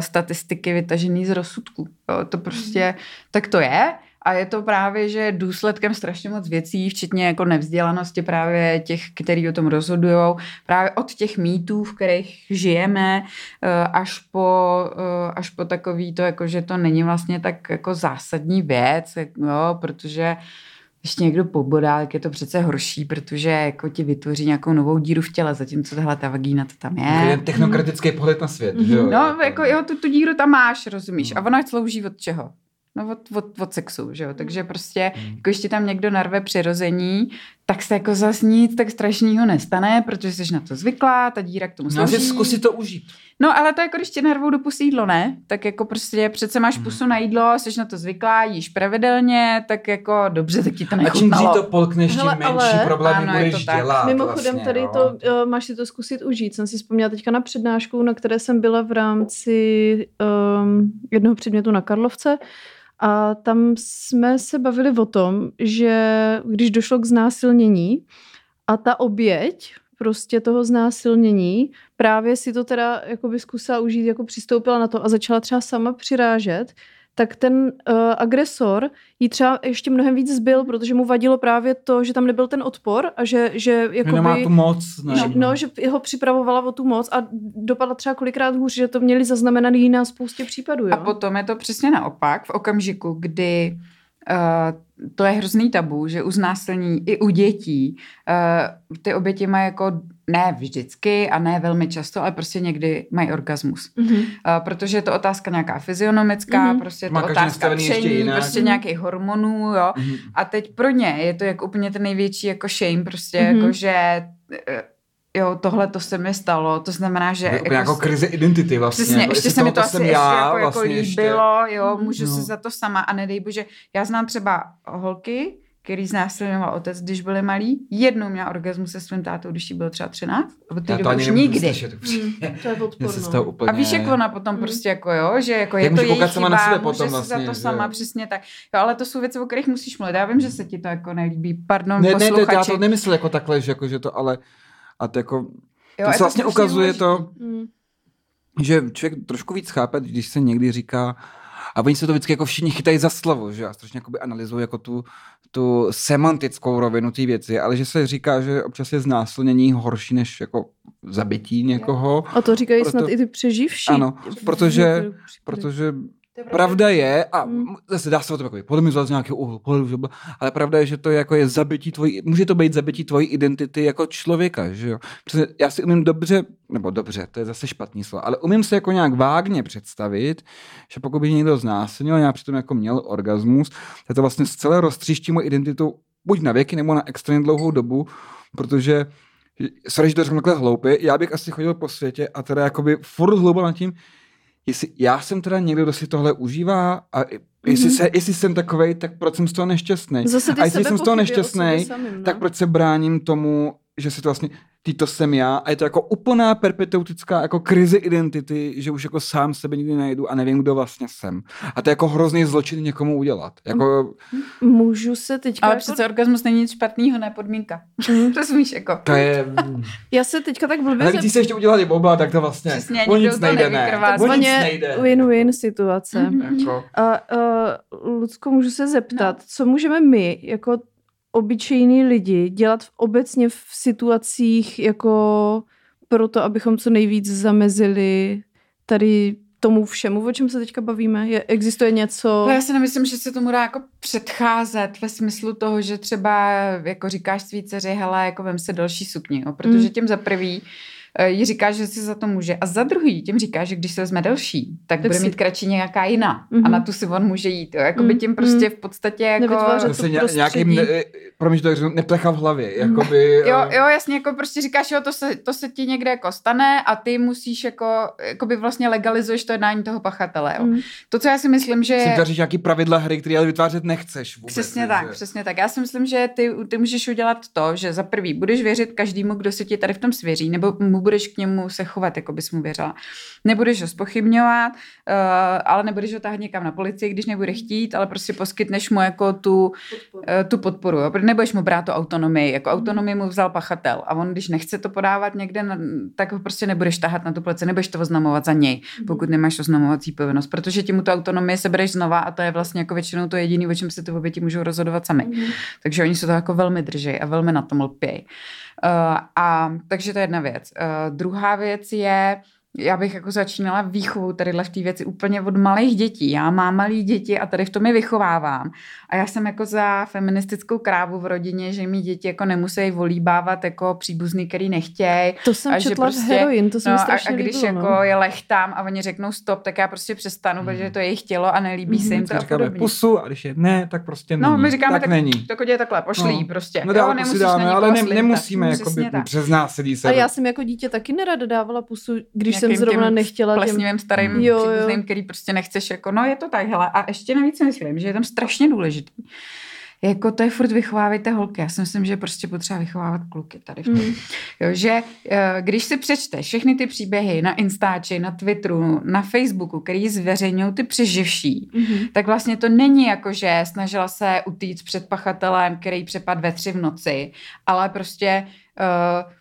statistiky vytažený z rozsudku. Jo, to prostě, tak to je. A je to právě, že důsledkem strašně moc věcí, včetně jako nevzdělanosti právě těch, kteří o tom rozhodují, právě od těch mýtů, v kterých žijeme, eh, až po, eh, až po takový to, jako, že to není vlastně tak jako zásadní věc, jo, protože když někdo pobodá, tak je to přece horší, protože jako ti vytvoří nějakou novou díru v těle, zatímco tahle ta vagína to tam je. je technokratický pohled na svět, že jo? No, jako jo, tu, tu díru tam máš, rozumíš. A ona slouží od čeho? No od, od, od sexu, že jo. Takže prostě, Hmm. jako když ti tam někdo narve přirození, tak se jako zas nic tak strašného nestane, protože jsi na to zvyklá, ta díra k tomu No, slouží. že zkusit to užít. No, ale to jako když ti narvou do pusy jídlo, ne? Tak jako prostě přece máš Hmm. pusu na jídlo, jsi na to zvyklá, jíš pravidelně, tak jako dobře, tak ti to A čím dřív nechutnalo. to polkneš, tím menší ale- problémy Ano, budeš dělat. Mimochodem vlastně, tady jo. to, uh, máš si to zkusit užít. Jsem si vzpomněla teďka na přednášku, na které jsem byla v rámci um, jednoho předmětu na Karlovce a tam jsme se bavili o tom, že když došlo k znásilnění a ta oběť prostě toho znásilnění právě si to teda jakoby zkusila užít, jako přistoupila na to a začala třeba sama přirážet, tak ten uh, agresor jí třeba ještě mnohem víc zbyl, protože mu vadilo právě to, že tam nebyl ten odpor a že, že Že nemá jakoby... tu moc. Ne, no, že ho připravovala o tu moc a dopadla třeba kolikrát hůř, že to měli zaznamenaný na spoustě případů. Jo? A potom je to přesně naopak, v okamžiku, kdy uh, to je hrozný tabu, že u znásilní i u dětí uh, ty oběti mají jako ne vždycky a ne velmi často, ale prostě někdy mají orgasmus. Mhm. Uh, protože je to otázka nějaká fyzionomická, Mhm. prostě je Má to každý otázka tření, prostě nějakých hormonů, jo. Mhm. A teď pro ně je to jako úplně ten největší jako shame, prostě Mhm. jako, že eh, jo, tohle to se mi stalo, to znamená, že Jako, jako krize identity vlastně. Přesně, jako, ještě se mi to asi ještě já, jako, jako vlastně líbilo, jo, Mhm. můžu No. se za to sama a nedej bože, já znám třeba holky, který znásilňoval otec, když byli malí. Jednou měla orgasmus se svým tátou, když jí bylo třeba 13. A od té Já to doby ani už nikdy. slyšet. Mm, to je odporno. úplně... A víš, jak ona potom Mhm. prostě jako jo, že jako Jak je to její sama chyba, na sebe může potom si vlastně, za to že sama, přesně tak. Jo, ale to jsou věci, o kterých musíš mluvit. Já vím, že se ti to jako nelíbí. Pardon, Ne, ne, to, já posluchači. to nemyslel jako takhle, že, jako, že to, ale a to jako, Jo, to se vlastně ukazuje to, Mm. že člověk trošku víc chápe, když se někdy říká, A oni se to vždycky jako všichni chytají za slovo, že a strašně jakoby analyzují jako tu, tu semantickou rovinu té věci, ale že se říká, že občas je znásilnění horší než jako zabití někoho. A to říkají proto, snad i ty přeživší. Ano, protože, protože Pravda je, a hmm. zase dá se o tom jako polemizovat z nějakého úhlu ale pravda je, že to je jako je zabití tvojí, může to být zabití tvojí identity jako člověka, že jo. Protože já si umím dobře, nebo dobře, to je zase špatný slovo, ale umím se jako nějak vágně představit, že pokud by někdo znásilnil, já přitom jako měl orgasmus, tak to vlastně zcela roztříští moji identitu buď na věky, nebo na extrémně dlouhou dobu, protože sorry, že to řeknu takhle hloupě, já bych asi chodil po světě a teda jakoby furt hloubil nad tím, jestli já jsem teda někdo, kdo si tohle užívá a jestli, mm-hmm. se, jestli jsem takovej, tak proč jsem z toho nešťastný? a jestli jsem z toho nešťastný, no? tak proč se bráním tomu, že si to vlastně, ty to jsem já a je to jako úplná perpeteutická jako krize identity, že už jako sám sebe nikdy najdu a nevím, kdo vlastně jsem. A to je jako hrozný zločin někomu udělat. Jako... Můžu se teďka... Ale jako... přece orgasmus není nic špatného, ne podmínka. Mhm. to smíš jako. To je... Já se teďka tak blbě... Ale když se ještě udělat i boba, tak to vlastně... Přesně, o nic nejde, ne. Takzvaně win-win situace. Mm-hmm. Jako... A, uh, Lucko, můžu se zeptat, no. co můžeme my jako obyčejní lidi dělat v, obecně v situacích jako proto, abychom co nejvíc zamezili tady tomu všemu, o čem se teďka bavíme? Je, existuje něco? No já si nemyslím, že se tomu dá jako předcházet ve smyslu toho, že třeba jako říkáš svý dceři, hele, jako vem se další sukni, jo, protože mm. tím za prvý jí říká, že si za to může. A za druhý tím říká, že když se vezme delší, tak, tak bude si... mít kratší nějaká jiná. Mm-hmm. A na tu si on může jít. Jo. Jakoby tím prostě mhm. v podstatě jako... Zase ně, nějakým, ne, promiň, to řeknu, neplecha v hlavě. Jakoby, jo, eh, jo, jasně, jako prostě říkáš, jo, to se, to se ti někde jako stane a ty musíš jako, jakoby vlastně legalizuješ to jednání toho pachatele. Jo. Mm. To, co já si myslím, že... Si vytváříš nějaký pravidla hry, které ale vytvářet nechceš vůbec. Přesně že? tak, přesně tak. Já si myslím, že ty, ty můžeš udělat to, že za prvý budeš věřit každému, kdo se ti tady v tom svěří, nebo mu budeš k němu se chovat, jako bys mu věřila. Nebudeš ho spochybňovat, uh, ale nebudeš ho táhat někam na policii, když nebude chtít, ale prostě poskytneš mu jako tu podporu, uh, tu podporu jo? nebudeš mu brát to autonomii, jako mhm. autonomii mu vzal pachatel a on, když nechce to podávat někde, tak ho prostě nebudeš tahat na tu policii, nebudeš to oznamovat za něj, mhm. pokud nemáš oznamovací povinnost, protože ti mu tu autonomii sebereš znova a to je vlastně jako většinou to jediné, o čem se ty oběti můžou rozhodovat sami. Mm-hmm. Takže oni se to jako velmi drží a velmi na tom lpějí. Uh, a takže to je jedna věc. Uh, druhá věc je, já bych jako začínala výchovu tadyhle v té věci úplně od malých dětí. Já mám malé děti a tady v tom je vychovávám. A já jsem jako za feministickou krávu v rodině, že mi děti jako nemusí volíbávat jako příbuzný, který nechtějí. To jsem a četla že prostě, heroin, to jsem no, strašně a, a když líbilo, jako no. je lechtám a oni řeknou stop, tak já prostě přestanu, hmm. protože to je jejich tělo a nelíbí hmm. se jim to říkáme a pusu a když je ne, tak prostě no, není. No, my říkáme, tak, tak není. Tak je takhle, pošlí no. prostě. No, jo, nemusíš dáme, ale ne, nemusíme jako přes násilí se. A já jsem jako dítě taky nerada dávala pusu, když jsem zrovna nechtěla chtěla plesnivým těm... starým jo, příbuzným, který prostě nechceš jako, no je to tak, hele. A ještě navíc myslím, že je tam strašně důležitý. Jako to je furt vychovávejte holky. Já si myslím, že je prostě potřeba vychovávat kluky tady v tom. Mm. Jo, že eh, když si přečteš všechny ty příběhy na Instači, na Twitteru, na Facebooku, který zveřejňují ty přeživší, mm. tak vlastně to není jako, že snažila se utíct před pachatelem, který přepad ve tři v noci, ale prostě uh,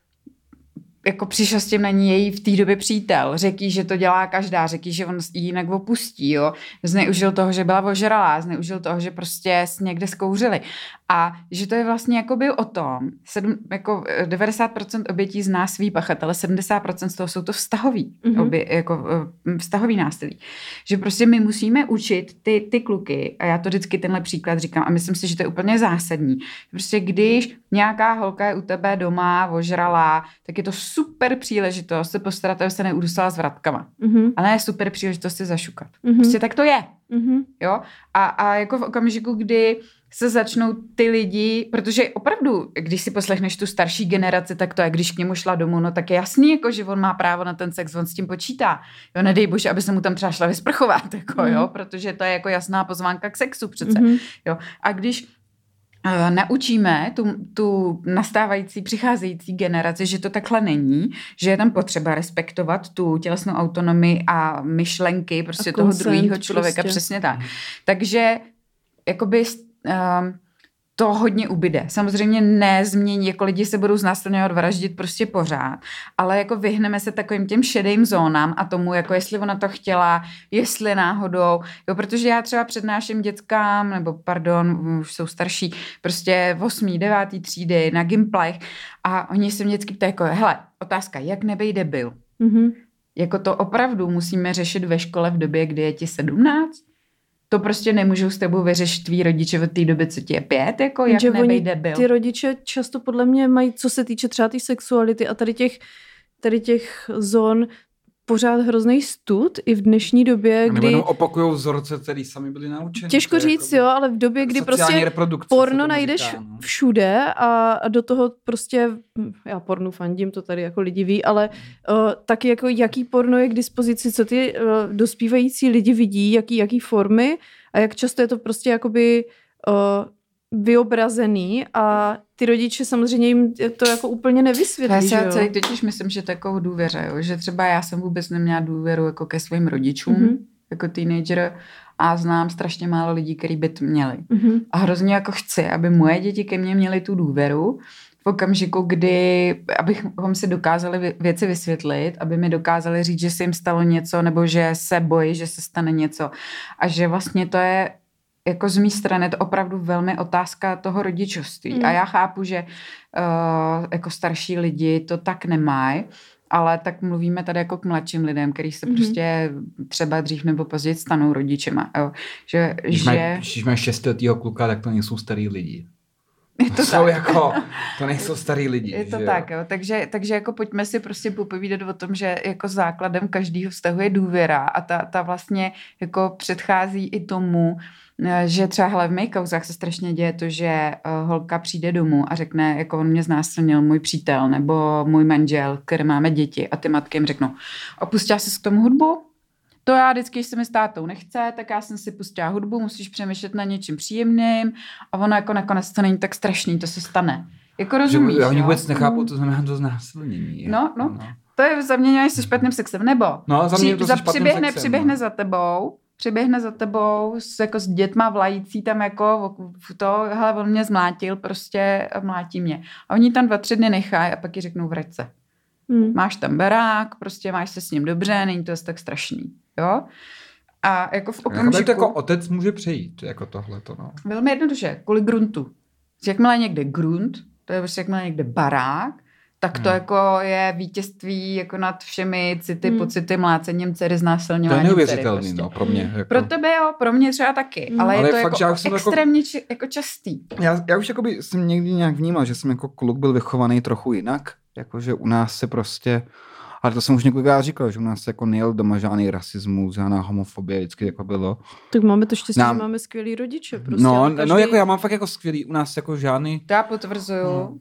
jako přišel s tím na ní její v té době přítel. Řekí, že to dělá každá, řekí, že on ji jinak opustí, jo. Zneužil toho, že byla ožralá, zneužil toho, že prostě někde zkouřili. A že to je vlastně jakoby o tom, sedm, jako 90% eh, obětí zná svý pachatele, 70% z toho jsou to vztahový, mm-hmm. obě, jako eh, vztahový násilí. Že prostě my musíme učit ty, ty kluky, a já to vždycky tenhle příklad říkám, a myslím si, že to je úplně zásadní. Prostě když nějaká holka je u tebe doma ožralá, tak je to super příležitost se postarat, aby se neudusala s vratkama. Mm-hmm. A ne super příležitost si zašukat. Mm-hmm. Prostě tak to je. Mm-hmm. Jo? A, a jako v okamžiku, kdy se začnou ty lidi, protože opravdu, když si poslechneš tu starší generaci, tak to je, když k němu šla domů, no tak je jasný, jako, že on má právo na ten sex, on s tím počítá. Jo, nedej bože, aby se mu tam třeba šla vysprchovat, jako, mm. jo, mhm. protože to je jako jasná pozvánka k sexu přece. Mm-hmm. Jo. A když naučíme tu, tu nastávající, přicházející generaci, že to takhle není, že je tam potřeba respektovat tu tělesnou autonomii a myšlenky prostě a toho druhého člověka, prostě. přesně tak. Takže jakoby um, to hodně ubyde. Samozřejmě nezmění, jako lidi se budou znásilňovat, vraždit prostě pořád, ale jako vyhneme se takovým těm šedým zónám a tomu, jako jestli ona to chtěla, jestli náhodou, jo, protože já třeba přednáším dětskám, nebo pardon, už jsou starší, prostě v 8. 9. třídy na gimplech a oni se mě vždycky ptají jako, hele, otázka, jak nebej debil? Mm-hmm. Jako to opravdu musíme řešit ve škole v době, kdy je ti 17? To prostě nemůžou s tebou vyřešit tví rodiče od té doby, co ti je pět, jako jak Že nebej oni, debil. Ty rodiče často podle mě mají, co se týče třeba té tý sexuality a tady těch, tady těch zón, pořád hrozný stud i v dnešní době, Nebo kdy... jenom opakujou vzorce, který sami byli naučeni. Těžko je říct, jako jo, ale v době, kdy prostě porno najdeš říká, no. všude a, do toho prostě, já pornu fandím, to tady jako lidi ví, ale uh, taky jako jaký porno je k dispozici, co ty uh, dospívající lidi vidí, jaký, jaký formy a jak často je to prostě jakoby uh, vyobrazený a ty rodiče samozřejmě jim to jako úplně Já nevysvětlí, si že já celý totiž myslím, že takovou důvěře, jo? že třeba já jsem vůbec neměla důvěru jako ke svým rodičům, Mhm. mm-hmm. jako teenager a znám strašně málo lidí, kteří by to měli. Mhm. A hrozně jako chci, aby moje děti ke mně měly tu důvěru v okamžiku, kdy, abychom si dokázali vě- věci vysvětlit, aby mi dokázali říct, že se jim stalo něco, nebo že se bojí, že se stane něco. A že vlastně to je jako z mé strany to opravdu velmi otázka toho rodičovství. Mm. A já chápu, že uh, jako starší lidi to tak nemají, ale tak mluvíme tady jako k mladším lidem, který se mm-hmm. prostě třeba dřív nebo později stanou rodičema. Jo. Že, Když že... mají, když mají šestiletýho kluka, tak to nejsou starý lidi. Je To, to jsou tak. jako, to nejsou starý lidi. Je to že tak, jo. Takže, takže jako pojďme si prostě popovídat o tom, že jako základem každého vztahu je důvěra a ta, ta vlastně jako předchází i tomu, eh, že třeba hele, v mých kauzách se strašně děje to, že eh, holka přijde domů a řekne, jako on mě znásilnil můj přítel nebo můj manžel, který máme děti a ty matky jim řeknou, opustila jsi k tomu hudbu? To já vždycky, když se mi s tátou nechce, tak já jsem si pustila hudbu, musíš přemýšlet na něčím příjemným a ono jako nakonec to není tak strašný, to se stane. Jako Že rozumíš, oni vůbec nechápou, to znamená to znásilnění. No, no. To je zaměňování se špatným sexem. Nebo No, za mě je to se za, přiběhne, sexem, přiběhne no. za tebou, přiběhne za tebou s, jako s dětma vlající tam jako v to, hele, on mě zmlátil, prostě a mlátí mě. A oni tam dva, tři dny nechají a pak ji řeknou vrať se. Hmm. Máš tam barák, prostě máš se s ním dobře, není to tak strašný. Jo? A jako v Okamžiku... to jako otec může přejít, jako tohle to, no. Velmi jednoduše, kvůli gruntu. Jakmile někde grunt, to je prostě jakmile někde barák, tak to Hmm. jako je vítězství jako nad všemi city, Hmm. pocity, mlácením dcery, To je neuvěřitelný, dcery, no, prostě. pro mě. Jako... Pro tebe jo, pro mě třeba taky, Hmm. ale, Ale je to fakt, jako že já jako- extrémně či, jako častý. Já, já už jakoby jsem někdy nějak vnímal, že jsem jako kluk byl vychovaný trochu jinak, jakože u nás se prostě, ale to jsem už několikrát říkal, že u nás se jako nejel doma žádný rasismus, žádná homofobie, vždycky jako bylo. Tak máme to štěstí, Nám- že máme skvělý rodiče. Prostě, no, no, každý- jako já mám fakt jako skvělý, u nás jako žádný, To já potvrzuju. No.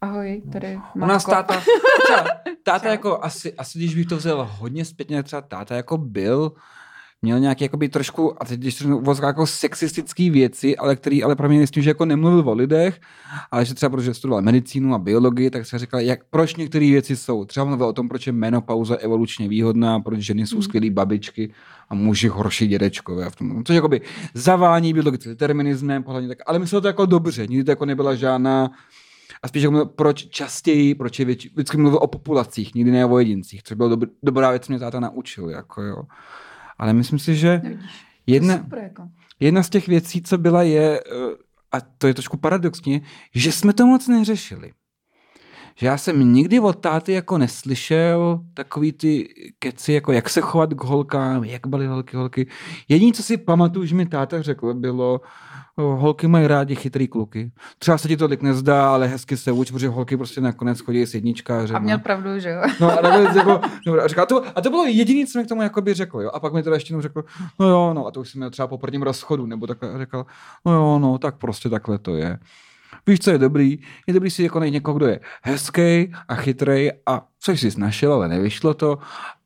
Ahoj, tady u nás táta, třeba, táta Čau. jako asi, asi když bych to vzal hodně zpětně, třeba táta jako byl, měl nějaký jakoby trošku, a teď když to uvozovka, jako sexistický věci, ale který ale pro mě myslím, že jako nemluvil o lidech, ale že třeba protože studoval medicínu a biologii, tak se říkal, jak, proč některé věci jsou. Třeba mluvil o tom, proč je menopauza evolučně výhodná, proč ženy jsou Hmm. skvělé babičky a muži horší dědečkové. V tom, což jakoby zavání biologickým determinismem, pohledně tak, ale myslel to jako dobře, nikdy to jako nebyla žádná a spíš jako proč častěji, proč je větší, vždycky mluvil o populacích, nikdy ne o jedincích, což byla dob, dobrá věc, mě táta naučil, jako jo. Ale myslím si, že jedna, Super, jako. jedna z těch věcí, co byla, je, eh, a to je trošku paradoxně, že jsme to moc neřešili. Že já jsem nikdy od táty jako neslyšel takový ty keci, jako jak se chovat k holkám, jak byly holky, holky. Jediné, co si pamatuju, že mi táta řekl, bylo, holky mají rádi chytrý kluky. Třeba se ti to tolik nezdá, ale hezky se uč, protože holky prostě nakonec chodí s jedničkářem. A měl pravdu, že jo? No a nakonec jako, dobrá, a, říkal, a, to, a to bylo jediné, co mi k tomu jakoby řekl, jo. A pak mi teda ještě jenom řekl, no jo, no a to už jsem měl třeba po prvním rozchodu, nebo takhle a říkal, no jo, no, tak prostě takhle to je. Víš, co je dobrý? Je dobrý si jako najít někoho, kdo je hezký a chytrej a což jsi našel, ale nevyšlo to,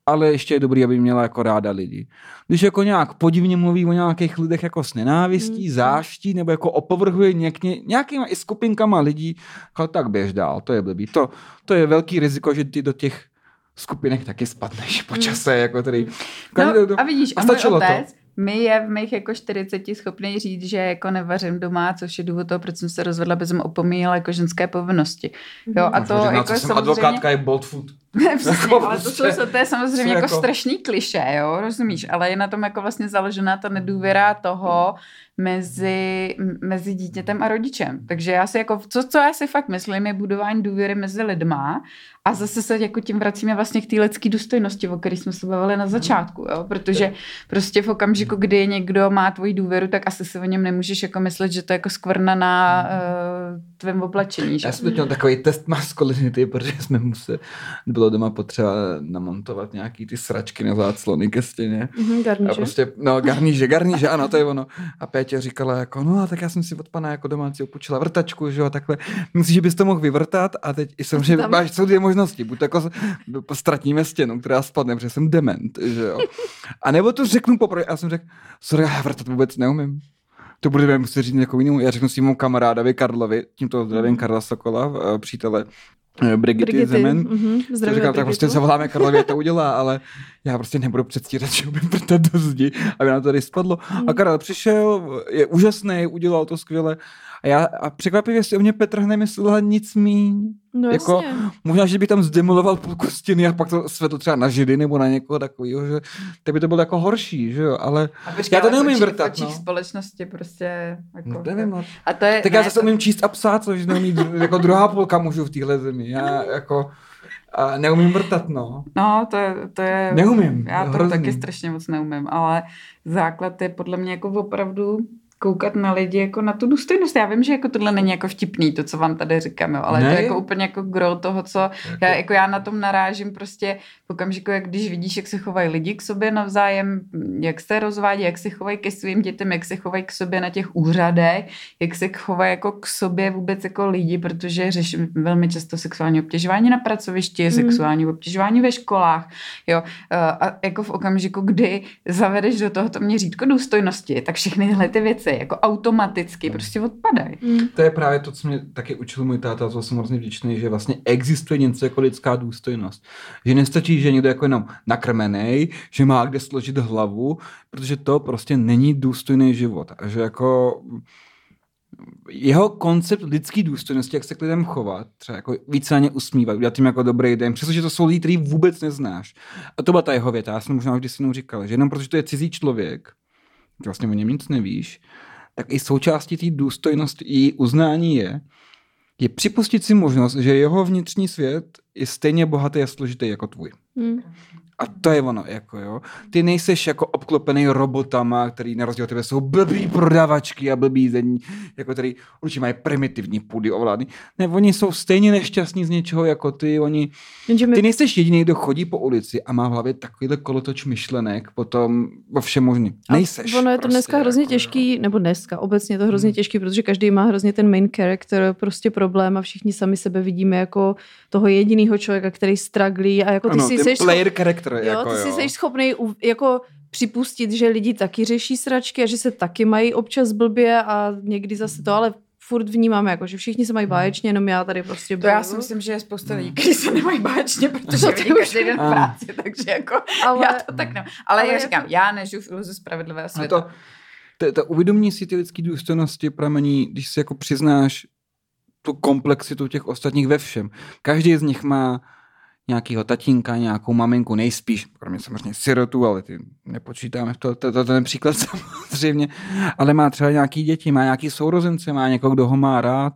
ale ještě je dobrý, aby měla jako ráda lidi. Když jako nějak podivně mluví o nějakých lidech jako s nenávistí, Mm. záští, nebo jako opovrhuje někně, nějakýma i skupinkama lidí, jako tak běž dál, to je blbý. To, to je velký riziko, že ty do těch skupinek taky spadneš po čase, jako tady. No, a vidíš, A a můj stačilo to. Mi je v mých jako 40 schopný říct, že jako nevařím doma, což je důvod toho, proč jsem se rozvedla, aby jsem opomíjela jako ženské povinnosti. Jo, a to Možná, jako jsem samozřejmě... advokátka je bold food. Přesně, Jako ale to, prostě- jsou, to je samozřejmě jako, jako- strašný kliše, jo, rozumíš? Ale je na tom jako vlastně založená ta nedůvěra toho mezi, mezi dítětem a rodičem. Takže já si jako, co, co já si fakt myslím, je budování důvěry mezi lidma a zase se jako tím vracíme vlastně k té lidské důstojnosti, o které jsme se bavili na začátku, jo? protože prostě v okamžiku, kdy někdo má tvoji důvěru, tak asi si o něm nemůžeš jako myslet, že to je jako skvrna na uh, tvém oblečení. Že? Já jsem měl takový test maskulinity, protože jsme museli, bylo doma potřeba namontovat nějaký ty sračky na záclony ke stěně. Mhm, A garniže. prostě, no garníže, garníže, ano, to je ono. A Pétě říkala jako, no a tak já jsem si od pana jako domácího půjčila vrtačku, že jo, a takhle. Myslíš, že bys to mohl vyvrtat? A teď i samozřejmě Tam- máš, jsou dvě možnosti. Buď jako ztratíme stěnu, která spadne, protože jsem dement, že jo. A nebo to řeknu poprvé. Já jsem řekl, sorry, já vrtat vůbec neumím. To budeme muset říct někomu jinému. Já řeknu svým kamarádovi Karlovi, tímto zdravím Karla Sokola, eh, přítele Brigity, Brigity. Zemen. Mhm, To zdravím říkám, tak prostě zavoláme Karlovi, to udělá, ale já prostě nebudu předstírat, že umím vrtat do zdi, aby nám to tady spadlo. Hmm. A Karel přišel, je úžasný, udělal to skvěle. A já a překvapivě si o mě Petr nemyslela nic míň. No jako- jasně. Možná, že by tam zdemoloval půlku stěny a pak to svedl třeba na židy nebo na někoho takového, že tak by to bylo jako horší, že jo, ale A počkej, já to neumím očích- vrtat, no. společnosti prostě jako, no, nevím, no. A to je, Tak já ne, zase to- umím číst a psát, což neumí jako druhá půlka mužů v téhle zemi. Já jako a neumím vrtat, no. No, to je, to je Neumím, Já to hrozný. taky strašně moc neumím, ale základ je podle mě jako opravdu koukat na lidi jako na tu důstojnost. Já vím, že jako tohle není jako vtipný, to, co vám tady říkám, jo, ale Ne. to je jako úplně jako gro toho, co já, jako já na tom narážím prostě v okamžiku, jak když vidíš, jak se chovají lidi k sobě navzájem, jak se rozvádí, jak se chovají ke svým dětem, jak se chovají k sobě na těch úřadech, jak se chovají jako k sobě vůbec jako lidi, protože řeším velmi často sexuální obtěžování na pracovišti, Mm. sexuální obtěžování ve školách, jo, a jako v okamžiku, kdy zavedeš do tohoto měřítko důstojnosti, tak všechny tyhle ty věci jako automaticky prostě odpadají. Mm. To je právě to, co mě taky učil můj táta, co jsem hrozně vděčný, že vlastně existuje něco jako lidská důstojnost. Že nestačí, že je někdo jako jenom nakrmený, že má kde složit hlavu, protože to prostě není důstojný život. A že jako jeho koncept lidské důstojnosti, jak se k lidem chovat, třeba jako víc na ně usmívat, udělat jim jako dobrý den, přestože to jsou lidi, který vůbec neznáš. A to byla ta jeho věta, já jsem možná vždy si jenom říkal, že jenom protože to je cizí člověk, vlastně o něm nic nevíš, tak i součástí té důstojnosti i uznání je, je připustit si možnost, že jeho vnitřní svět je stejně bohatý a složitý jako tvůj. Mm. A to je ono, jako jo. Ty nejseš jako obklopený robotama, který na rozdíl od tebe jsou blbý prodavačky a blbý zení, jako který určitě mají primitivní půdy ovládny. Ne, oni jsou stejně nešťastní z něčeho jako ty, oni... My, Ty nejseš jediný, kdo chodí po ulici a má v hlavě takovýhle kolotoč myšlenek potom o všem možný. A Nejseš. Ono je to dneska hrozně jako, těžký, nebo dneska, obecně je to hrozně Hmm. těžký, protože každý má hrozně ten main character, prostě problém a všichni sami sebe vidíme jako toho jediného člověka, který straglí a jako ty ano, si ty seš player character, jo, jako ty si jo. jsi schopný jako připustit, že lidi taky řeší sračky a že se taky mají občas blbě a někdy zase to, ale furt vnímáme, jako, že všichni se mají báječně, jenom já tady prostě To já si myslím, že je spousta lidí, kteří se nemají báječně, protože To to vidí už- každý den v Ano. práci, takže jako ale, já to tak ne. Ale, ale já jako- říkám, já nežiju v iluzi spravedlivého světa. to, to, to uvědomění si ty lidské důstojnosti pramení, když si jako přiznáš tu komplexitu těch ostatních ve všem. Každý z nich má nějakýho tatínka, nějakou maminku, nejspíš, kromě samozřejmě sirotu, ale ty nepočítáme to, to, to, ten příklad samozřejmě, ale má třeba nějaký děti, má nějaký sourozence, má někoho, kdo ho má rád.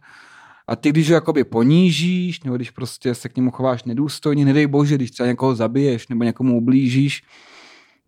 A ty, když ho jakoby ponížíš, nebo když prostě se k němu chováš nedůstojně, nedej bože, když třeba někoho zabiješ nebo někomu ublížíš,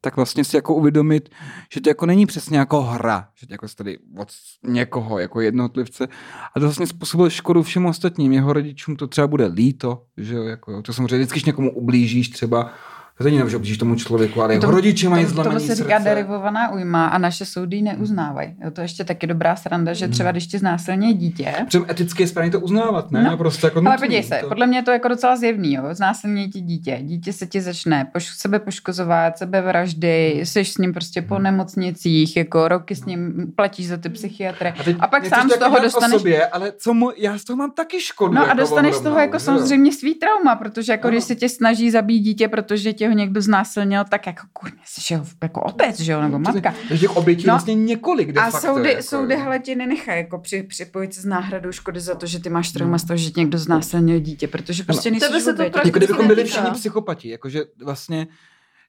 tak vlastně si jako uvědomit, že to jako není přesně jako hra, že to jako tady od někoho jako jednotlivce a to vlastně způsobuje škodu všem ostatním. Jeho rodičům to třeba bude líto, že jo, jako to samozřejmě vždycky, když někomu ublížíš třeba, to není že ublížíš tomu člověku, ale jeho Tomu- rodiče mají Tomu- zlomený Tomu se srdce. říká derivovaná újma a naše soudy ji neuznávají. Jo, to je ještě taky dobrá sranda, že třeba když ti znásilně dítě, Přem eticky je správně to uznávat, ne? No. No. Prostě jako ale nutný, podívej se, to... podle mě je to jako docela zjevný, jo. Znásilní ti dítě. Dítě se ti začne poš- sebe poškozovat, sebevraždy, jsi s ním prostě po nemocnicích, jako roky s ním platíš za ty psychiatry. teď A pak sám to z jako toho o dostaneš Sobě, ale co mu, já z toho mám taky škodu. No a jako dostaneš z toho jako samozřejmě svý trauma, protože jako když se tě snaží zabít dítě, protože tě ho někdo znásilnil, tak jako kurně, jsi jeho jako otec, že jo, nebo matka. Takže těch obětí No. no, vlastně několik de A facto, soudy, jako, soudy jo. hele ti nenechají jako při, připojit se s náhradou škody za to, že ty máš trauma z toho, že někdo znásilnil dítě, protože prostě nejsi to prakticky Jako kdybychom byli všichni psychopati, jakože vlastně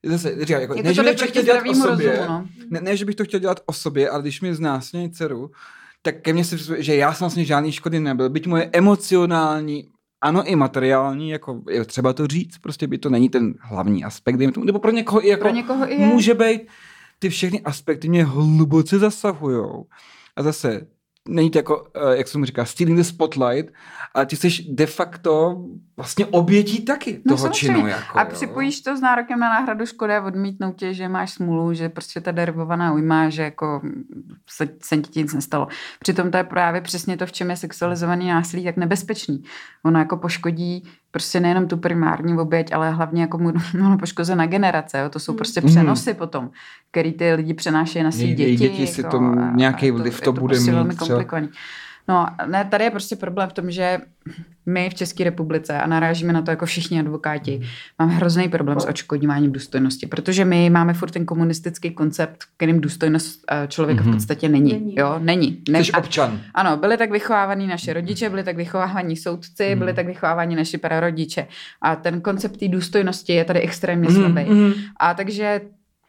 Zase, říkám, jako, Jako ne, že to bych to chtěl dělat o sobě, rozumu, no. ne, ne, že bych to chtěl dělat o sobě, ale když mi znásilní dceru, tak ke mně se že já jsem vlastně žádný škody nebyl. Byť moje emocionální, ano i materiální, jako je třeba to říct, prostě by to není ten hlavní aspekt, tomu, nebo pro někoho i jako Pro někoho i je. může být, ty všechny aspekty mě hluboce zasahujou. A zase, není to jako, eh, jak jsem říká, stealing the spotlight, ale ty jsi de facto vlastně obětí taky No toho samozřejmě. činu. Jako, A jo. připojíš to s nárokem na náhradu škody a odmítnou tě, že máš smůlu, že prostě ta derivovaná ujma, že jako se, se ti nic nestalo. Přitom to je právě přesně to, v čem je sexualizovaný násilí tak nebezpečný. Ono jako poškodí prostě nejenom tu primární oběť, ale hlavně jako mu ono poškozena generace. Jo? To jsou prostě Mhm. přenosy potom, který ty lidi přenášejí na Její děti. děti si jako, to- nějaký vliv je to bude prostě mít velmi třeba. No, ne, tady je prostě problém v tom, že my v České republice, a narážíme na to jako všichni advokáti, máme hrozný problém s odškodňováním důstojnosti, protože my máme furt ten komunistický koncept, kterým důstojnost eh, člověka Mhm. v podstatě není. Není. Jo, není. Ne, Jsi a- občan. ano, byli tak vychovávaní naše rodiče, byli tak vychovávaní soudci, byli tak vychováváni naši prarodiče. A ten koncept té důstojnosti je tady extrémně slabý. mm. A takže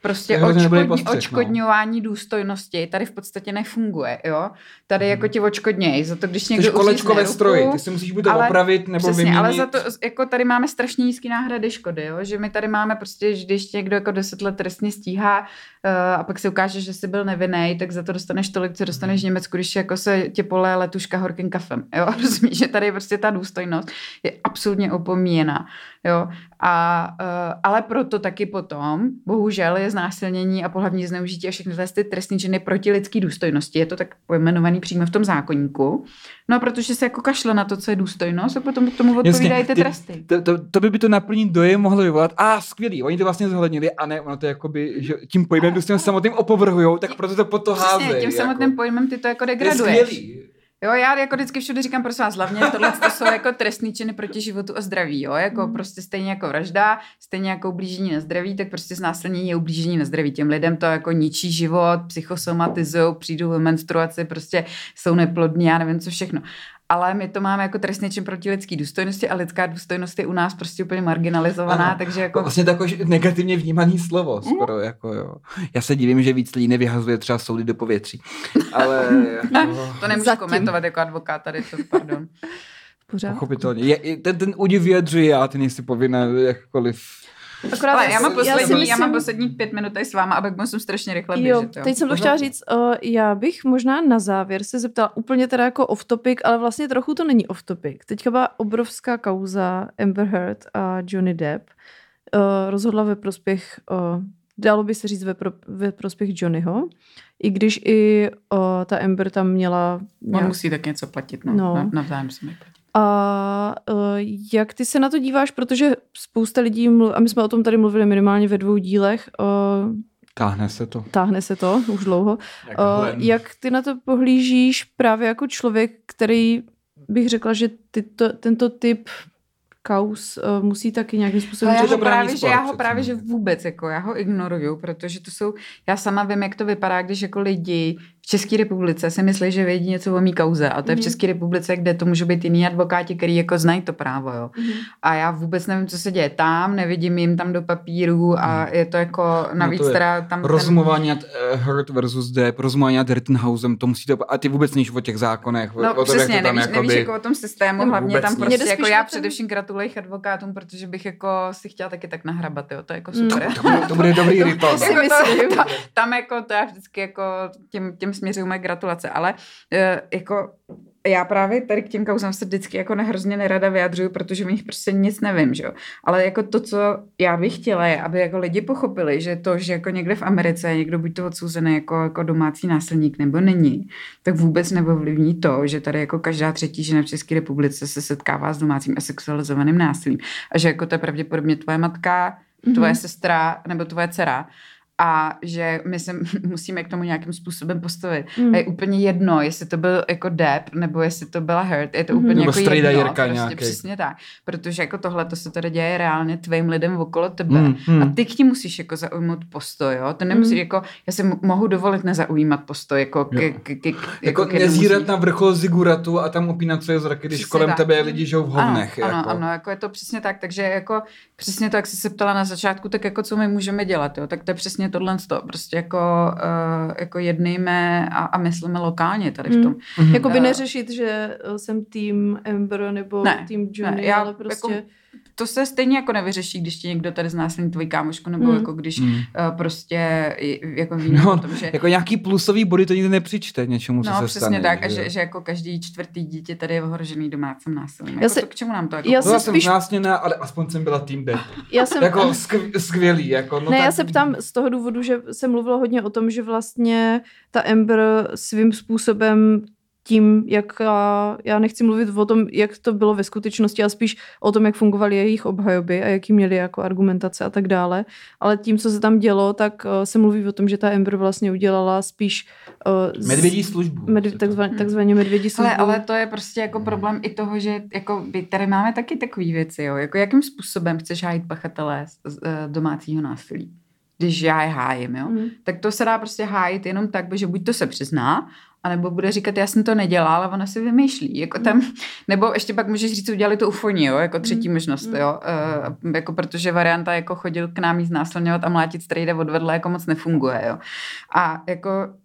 prostě dobrý odškodni, postřeh, no. odškodňování důstojnosti tady v podstatě nefunguje, jo. Tady Mhm. jako ti odškodněj za to, když někdo Jsi kolečko ve stroji, ty si musíš buď to ale- opravit, nebo Přesně, vyměnit. ale za to, jako tady máme strašně nízký náhrady škody, jo? že my tady máme prostě, že když někdo jako deset let trestně stíhá uh, a pak se ukáže, že jsi byl nevinný, tak za to dostaneš tolik, co dostaneš v Německu, když jako se tě polé letuška horkým kafem, jo, rozumíš, že tady prostě ta důstojnost je absolutně opomíjená, jo, a, uh, ale proto taky potom, bohužel je znásilnění a pohlavní zneužití a všechny ty trestní činy proti lidský důstojnosti, je to tak pojmenovaný přímo v tom zákonníku, no a protože se jako kašle na to, co je důstojnost a potom k tomu odpovídají ty ty- tresty. To, to, to, by by to naplní dojem mohlo vyvolat. A skvělý, oni to vlastně zohlednili a ne, ono to jakoby, že tím pojmem důstojnost samotným opovrhujou, tak proto to po to házejí. tím samotným jako. pojmem ty to jako To je degraduješ. skvělý. Jo, já jako vždycky všude říkám, prosím vás, hlavně tohle to jsou jako trestný činy proti životu a zdraví, jo, jako Mm. prostě stejně jako vražda, stejně jako ublížení na zdraví, tak prostě znásilnění je ublížení na zdraví. Těm lidem to jako ničí život, psychosomatizují, přijdou v menstruaci, prostě jsou neplodní, já nevím co všechno. Ale my to máme jako trestný čin proti lidský důstojnosti a lidská důstojnost je u nás prostě úplně marginalizovaná, Ano. takže Jako... Vlastně takové negativně vnímaný slovo skoro, jako jo. Já se divím, že víc lidí nevyhazuje třeba soudy do povětří. Ale jako, To nemůžu Zatím. komentovat jako advokát tady, to pardon. V pořádku. pochopitelně. Je, ten, ten údiv vyjadřuje já, ty nejsi povinna jakkoliv. Akorát Ale já mám poslední, já, myslím- mám poslední pět minut tady s váma, abych musím strašně rychle Jo, běžet. Jo. teď jsem to chtěla říct, uh, já bych možná na závěr se zeptala úplně teda jako off topic, ale vlastně trochu to není off topic. Teďka byla obrovská kauza Amber Heard a Johnny Depp. Uh, rozhodla ve prospěch, uh, dalo by se říct ve, pro, ve prospěch Johnnyho, i když i uh, ta Amber tam měla On nějak... musí tak něco platit, no. No. Navzájem se mi. A uh, jak ty se na to díváš, protože spousta lidí, mluv, a my jsme o tom tady mluvili minimálně ve dvou dílech, uh, Táhne se to. táhne se to už dlouho, Jak Uh, jak ty na to pohlížíš právě jako člověk, který bych řekla, že tyto, tento typ kaus uh, musí taky nějakým způsobem já to ho právě, že já ho právě, že vůbec, jako já ho ignoruju, protože to jsou, já sama vím, jak to vypadá, když jako lidi v České republice si myslí, že vědí něco o mý kauze a to je v Mhm. České republice, kde to můžou být jiní advokáti, který jako znají to právo, jo. A já vůbec nevím, co se děje tam, nevidím jim tam do papíru a je to jako navíc No to je teda tam ten, Rozumování nad uh, Hurt versus Depp, rozumování nad Rittenhousem, to musí to, a ty vůbec nevíš o těch zákonech, o, No o tom, přesně, jak to tam nevíš, jakoby, nevíš jako o tom systému, hlavně vůbec tam prostě jako já ten- především gratuluji jich advokátům, protože bych jako si chtěla taky tak nahrabat, jo, to je jako Mm. super. to, bude, to bude dobrý rituál. si to, myslím. ta, tam jako to já vždycky jako těm, těm směřuju moje gratulace, ale eh, jako já právě tady k těm kauzám se vždycky jako nehrozně nerada vyjadřuju, protože v nich prostě nic nevím, že jo. Ale jako to, co já bych chtěla, je, aby jako lidi pochopili, že to, že jako někde v Americe je někdo buď to odsouzený jako, jako domácí násilník nebo není, tak vůbec neovlivní to, že tady jako každá třetí žena v České republice se setkává s domácím a sexualizovaným násilím. A že jako to je pravděpodobně tvoje matka, tvoje Mhm. sestra nebo tvoje dcera. A že my se musíme k tomu nějakým způsobem postavit. Mm. A je úplně jedno, jestli to byl jako Depp, nebo jestli to byla Hurt, je to Mhm. úplně Nebo jako jedno. Jirka prostě nějaký. přesně tak. Protože jako tohle to se tady děje reálně tvým lidem okolo tebe. Mm, mm. A ty k ní musíš jako zaujmout postoj, jo? To nemusíš Mm. jako, já si mohu dovolit nezaujímat postoj, jako, k, k, k, k, Jako ke nezírat na vrchol ziguratu a tam opínat své zraky, když Přesně kolem tak. tebe lidi žijou v hovnech. Ano, jako. ano, ano, jako je to přesně tak, takže jako přesně to, jak jsi se ptala na začátku, tak jako co my můžeme dělat, jo? tak to je přesně tohle, to, prostě jako, uh, jako jednejme a, a myslíme lokálně tady v Mm. tom. Mhm. Jakoby Eh. neřešit, že eh, jsem tým Amber nebo Ne, tým Johnny, ne, já ale prostě... jako- To se stejně jako nevyřeší, když ti někdo tady znásilní tvoji kámošku, nebo Mm. jako když Mm. uh, prostě jako víme No, o tom, že... Jako nějaký plusový body to nikdy nepřičte něčemu, co No, se přesně stane. tak, a že že, že jako každý čtvrtý dítě tady je ohrožený domácím násilím. Já Jako se- to, k čemu nám to jako... já Byla jsem spíš- znásilněná, ale aspoň jsem byla tým D. Já jsem... Jako skv- skvělý. Jako, no ne, tak... já se ptám z toho důvodu, že se mluvilo hodně o tom, že vlastně ta Amber svým způsobem tím, jak já, já nechci mluvit o tom, jak to bylo ve skutečnosti, ale spíš o tom, jak fungovaly jejich obhajoby a jaký měli jako argumentace a tak dále. Ale tím, co se tam dělo, tak uh, se mluví o tom, že ta Amber vlastně udělala spíš uh, Medvědí službu. Med, takzvaně, takzvaně medvědí službu. Ale, ale to je prostě jako problém i toho, že jako my tady máme taky takové věci, jo. Jako jakým způsobem chceš hájit pachatele z, z, eh, domácího násilí? Když já je hájím, jo. Mm. Tak to se dá prostě hájit jenom tak, že buď to se přizná, anebo bude říkat, já jsem to nedělala, ale ona si vymýšlí. Jako tam, nebo ještě pak můžeš říct, udělali to ufoni, jo, jako třetí Mm. možnost, Mm. jo. Uh, jako protože varianta jako chodil k nám jí znásilňovat a mlátit strejda odvedle jako moc nefunguje, jo. A jako mm,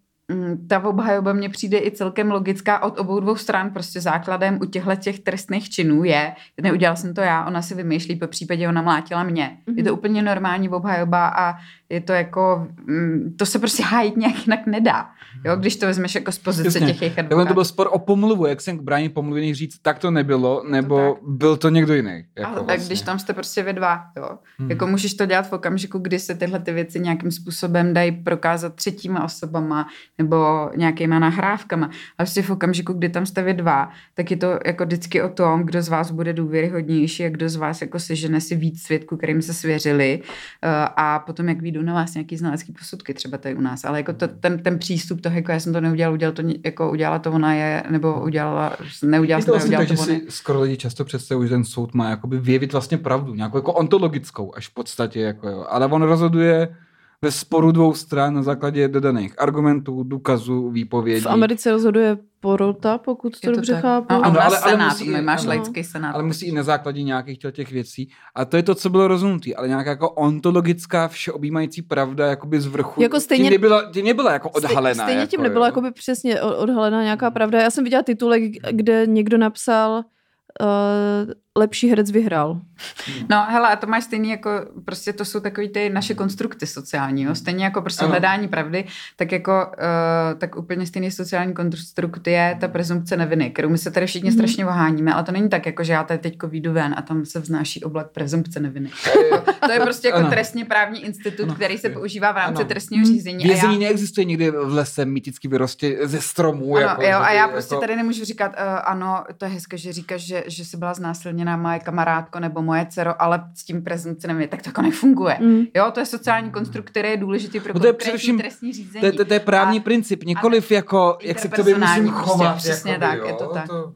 ta obhajoba mně přijde i celkem logická od obou dvou stran. Prostě základem u těchto těch trestných činů je, neudělal jsem to já, ona si vymýšlí, po případě ona mlátila mě. Je to Mhm. úplně normální obhajoba a je to jako, mm, to se prostě hájit nějak jinak nedá. Jo, když to vezmeš jako z pozice Jasně. těch jejich Takhle to advokátů. byl spor o pomluvu, jak jsem k brání pomluvy říct, tak to nebylo, nebo tak. byl to někdo jiný. Jako A tak vlastně. když tam jste prostě ve dva, jo. Hmm. Jako můžeš to dělat v okamžiku, kdy se tyhle ty věci nějakým způsobem dají prokázat třetíma osobama nebo nějakýma nahrávkama. A prostě v okamžiku, kdy tam jste vy dva, tak je to jako vždycky o tom, kdo z vás bude důvěryhodnější a kdo z vás jako sežene si víc svědků, kterým se svěřili eh, a potom jak výjdou na vás nějaký znalecký posudky, třeba tady u nás. Ale jako to, ten, ten přístup toho, jako já jsem to neudělal, udělal to, jako udělala to ona je, nebo udělala, neudělala to to, vlastně neudělala tak, to že si skoro lidi často představují, že ten soud má jakoby vyjevit vlastně pravdu, nějakou jako ontologickou až v podstatě, jako jo. ale on rozhoduje ve sporu dvou stran na základě dodaných argumentů, důkazů, výpovědí. V Americe rozhoduje porota, pokud to, Je dobře tak. chápu. No, a Ano, nás ale- ale senát, musí- my máš ano. laický senát. ale musí i na základě nějakých těch věcí. A to je to, co bylo rozhodnutý, ale nějaká jako ontologická, všeobjímající pravda jakoby z vrchu. Jako stejně- tím, nebyla, tím nebyla jako odhalená. Stejně jako, tím nebyla jo. jakoby přesně odhalena nějaká pravda. Já jsem viděla titulek, kde někdo napsal uh, lepší herec vyhrál. No hele, a to máš stejný jako, prostě to jsou takový ty naše konstrukty sociální, jo? stejně jako prostě Ano. hledání pravdy, tak jako, uh, tak úplně stejný sociální konstrukt je ta prezumpce neviny, kterou my se tady všichni Mhm. strašně oháníme, ale to není tak, jako že já tady teďko výjdu ven a tam se vznáší oblak prezumpce neviny. to je prostě jako Ano. trestně právní institut, Ano. který se používá v rámci Ano. trestního Mhm. řízení. a já- Vězení neexistuje někde v lese myticky vyrostě ze stromů. Ano, jako, jo, a já prostě jako... tady nemůžu říkat, uh, ano, to je hezké, že říkáš, že, že jsi byla znásilněná moje kamarádko nebo moje dcero, ale s tím prezumce nevím, tak to jako nefunguje. Mm. Jo, to je sociální konstrukt, který je důležitý pro No to je konkrétní především- trestní řízení. To, je- to, to je právní A- princip, nikoliv jako, jak se k tobě musím interpersonální chovat. prostě, přesně jakoby, tak, jo, je to tak. To...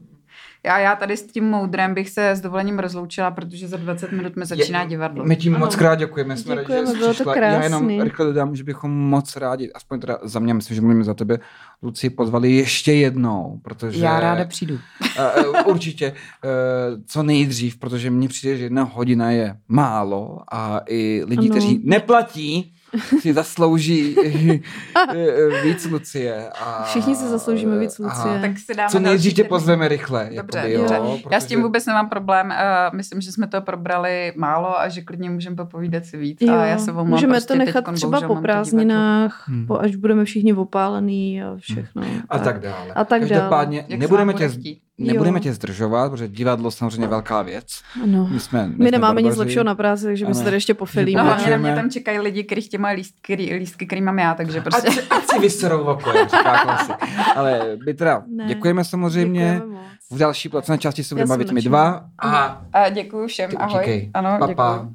Já, já tady s tím moudrem bych se s dovolením rozloučila, protože za 20 minut mi začíná divadlo. My tím Ano. moc krát děkujeme, jsme rádi, Děkujeme, že jsi bylo to přišla. Já jenom krásný. rychle dodám, že bychom moc rádi, aspoň teda za mě, myslím, že mluvíme za tebe, Luci pozvali ještě jednou, protože... Já ráda přijdu. Uh, určitě, uh, co nejdřív, protože mně přijde, že jedna hodina je málo a i lidi, Ano. kteří neplatí, si zaslouží víc Lucie. A, Všichni si zasloužíme víc a Lucie. Tak si dáme Co nejdřív tě pozveme rychle. Dobře, jakoby, dobře. jo, Já s tím protože- vůbec nemám problém. Uh, myslím, že jsme to probrali málo a že klidně můžeme popovídat si víc. Jo, a já se omlouvám, můžeme prostě to nechat teďkon třeba bohužel po prázdninách, Hmm. po, až budeme všichni opálený a všechno. A tak dále. A tak dále. Každopádně se nebudeme tě. Nebudeme Jo. tě zdržovat, protože divadlo samozřejmě velká věc. Ano. My, jsme, My nemáme nic lepšího na práci, takže my se tady ještě No, pofilíme. hlavně na mě tam čekají lidi, kteří chtějí moje lístky, lístky, který mám já, takže prostě... Ať, si- ať si vyserou říká klasik. Ale my teda Ne. děkujeme samozřejmě. Děkujeme moc. V další placené části se budeme bavit my dva. A A děkuju všem, ahoj. utíkej. Ano, Pa, děkuju. pa.